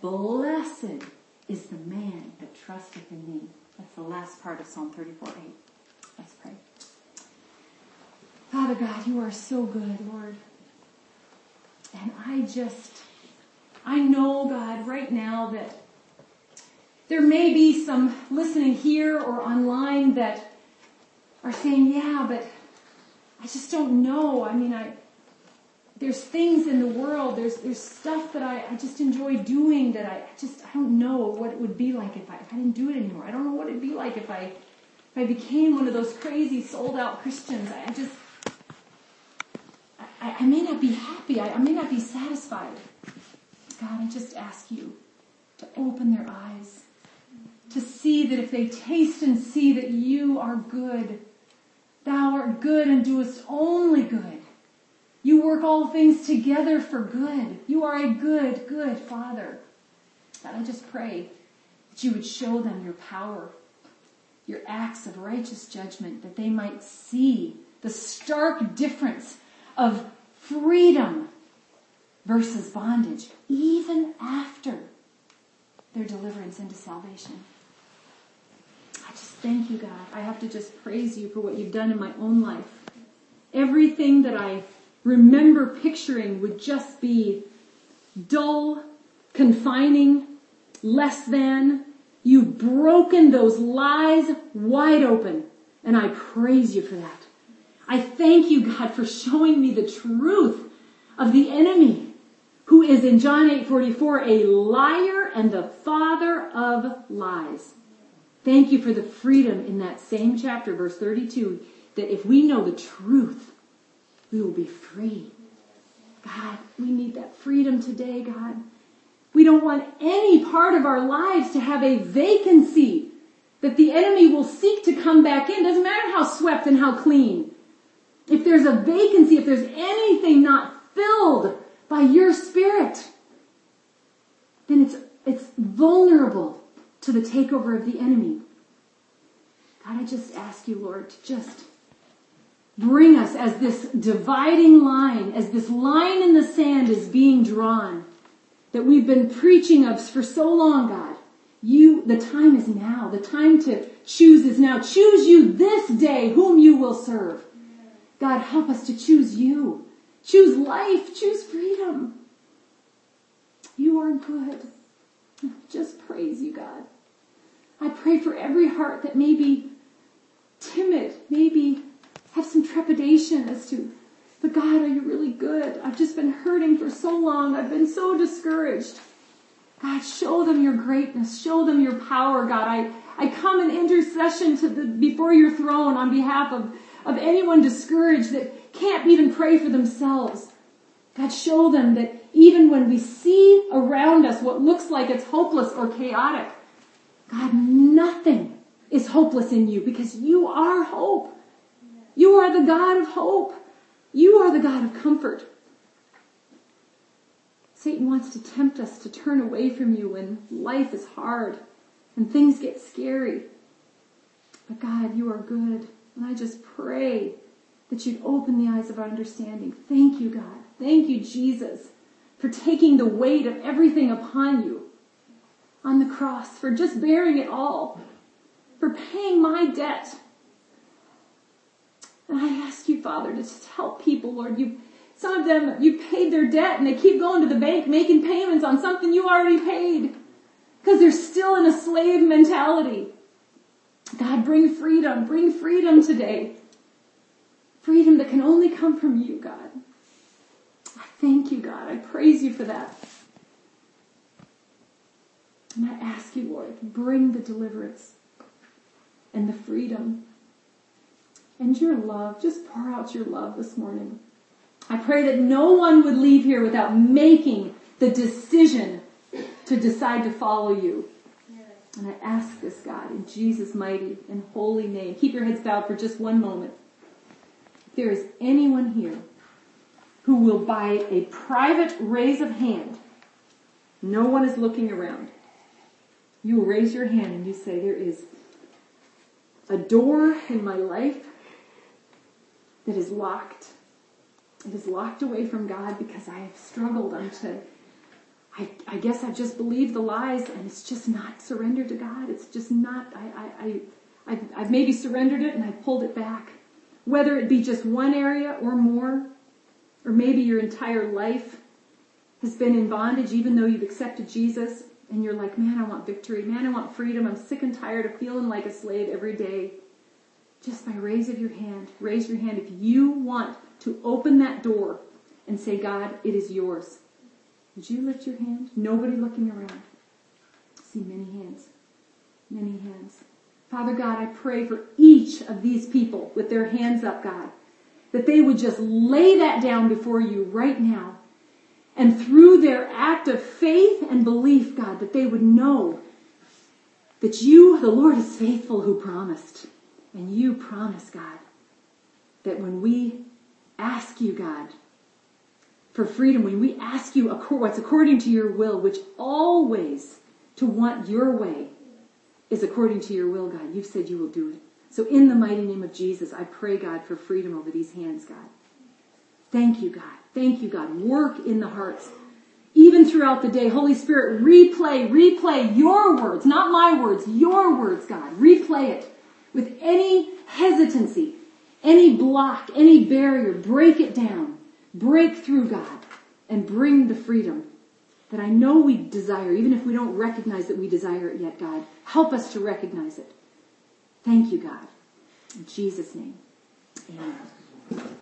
Blessed is the man that trusteth in me. That's the last part of Psalm 34 8. Let's pray. Father God, you are so good, Lord. And I just I know, God, right now that there may be some listening here or online that are saying, yeah, but I just don't know. I mean, I, there's things in the world, there's, there's stuff that I, I just enjoy doing that I, just, I don't know what it would be like if I, if I didn't do it anymore. I don't know what it'd be like if I, if I became one of those crazy sold out Christians. I just, I, I may not be happy. I, I may not be satisfied. God, I just ask you to open their eyes, to see that if they taste and see that you are good, thou art good and doest only good. You work all things together for good. You are a good, good Father. God, I just pray that you would show them your power, your acts of righteous judgment, that they might see the stark difference of freedom versus bondage, even after their deliverance into salvation. I just thank you, God. I have to just praise you for what you've done in my own life. Everything that I remember picturing would just be dull, confining, less than. You've broken those lies wide open, and I praise you for that. I thank you, God, for showing me the truth of the enemy who is in John 8:44 a liar and the father of lies. Thank you for the freedom in that same chapter, verse 32, that if we know the truth, we will be free. God, we need that freedom today, God. We don't want any part of our lives to have a vacancy that the enemy will seek to come back in. Doesn't matter how swept and how clean. If there's a vacancy, if there's anything not filled by your spirit, then it's, it's vulnerable to the takeover of the enemy. God, I just ask you, Lord, to just bring us as this dividing line, as this line in the sand is being drawn that we've been preaching of for so long, God. You, the time is now. The time to choose is now. Choose you this day whom you will serve. God, help us to choose you. Choose life. Choose freedom. You are good. Just praise you, God. I pray for every heart that may be timid, maybe have some trepidation as to, but God, are you really good? I've just been hurting for so long. I've been so discouraged. God, show them your greatness. Show them your power, God. I, I come in intercession to the, before your throne on behalf of, of anyone discouraged that can't even pray for themselves. God, show them that even when we see around us what looks like it's hopeless or chaotic, God, nothing is hopeless in you because you are hope. You are the God of hope. You are the God of comfort. Satan wants to tempt us to turn away from you when life is hard and things get scary. But God, you are good. And I just pray that you'd open the eyes of our understanding. Thank you, God. Thank you, Jesus, for taking the weight of everything upon you on the cross, for just bearing it all, for paying my debt. And I ask you, Father, to just help people, Lord. You, some of them, you paid their debt and they keep going to the bank making payments on something you already paid. Because they're still in a slave mentality. God, bring freedom. Bring freedom today. Freedom that can only come from you, God. I thank you, God. I praise you for that. And I ask you, Lord, bring the deliverance and the freedom and your love. Just pour out your love this morning. I pray that no one would leave here without making the decision to decide to follow you. And I ask this, God, in Jesus' mighty and holy name. Keep your heads bowed for just one moment. If there is anyone here who will, by a private raise of hand, no one is looking around, you will raise your hand and you say, there is a door in my life that is locked. It is locked away from God because I have struggled unto, I, I guess I've just believed the lies and it's just not surrendered to God. It's just not, I, I, I, I've, I've maybe surrendered it and I've pulled it back. Whether it be just one area or more, or maybe your entire life has been in bondage even though you've accepted Jesus and you're like, man, I want victory. Man, I want freedom. I'm sick and tired of feeling like a slave every day. Just by raise of your hand, raise your hand if you want to open that door and say, God, it is yours. Would you lift your hand? Nobody looking around. I see many hands. Many hands. Father God, I pray for each of these people with their hands up, God, that they would just lay that down before you right now and through their act of faith and belief, God, that they would know that you, the Lord, is faithful who promised. And you promise, God, that when we ask you, God, for freedom, when we ask you what's according to your will, which always to want your way is according to your will, God, you've said you will do it. So in the mighty name of Jesus, I pray, God, for freedom over these hands, God. Thank you, God. Thank you, God. Work in the hearts. Even throughout the day, Holy Spirit, replay, replay your words, not my words, your words, God. Replay it with any hesitancy, any block, any barrier. Break it down. Break through, God, and bring the freedom that I know we desire, even if we don't recognize that we desire it yet, God. Help us to recognize it. Thank you, God. In Jesus' name, amen.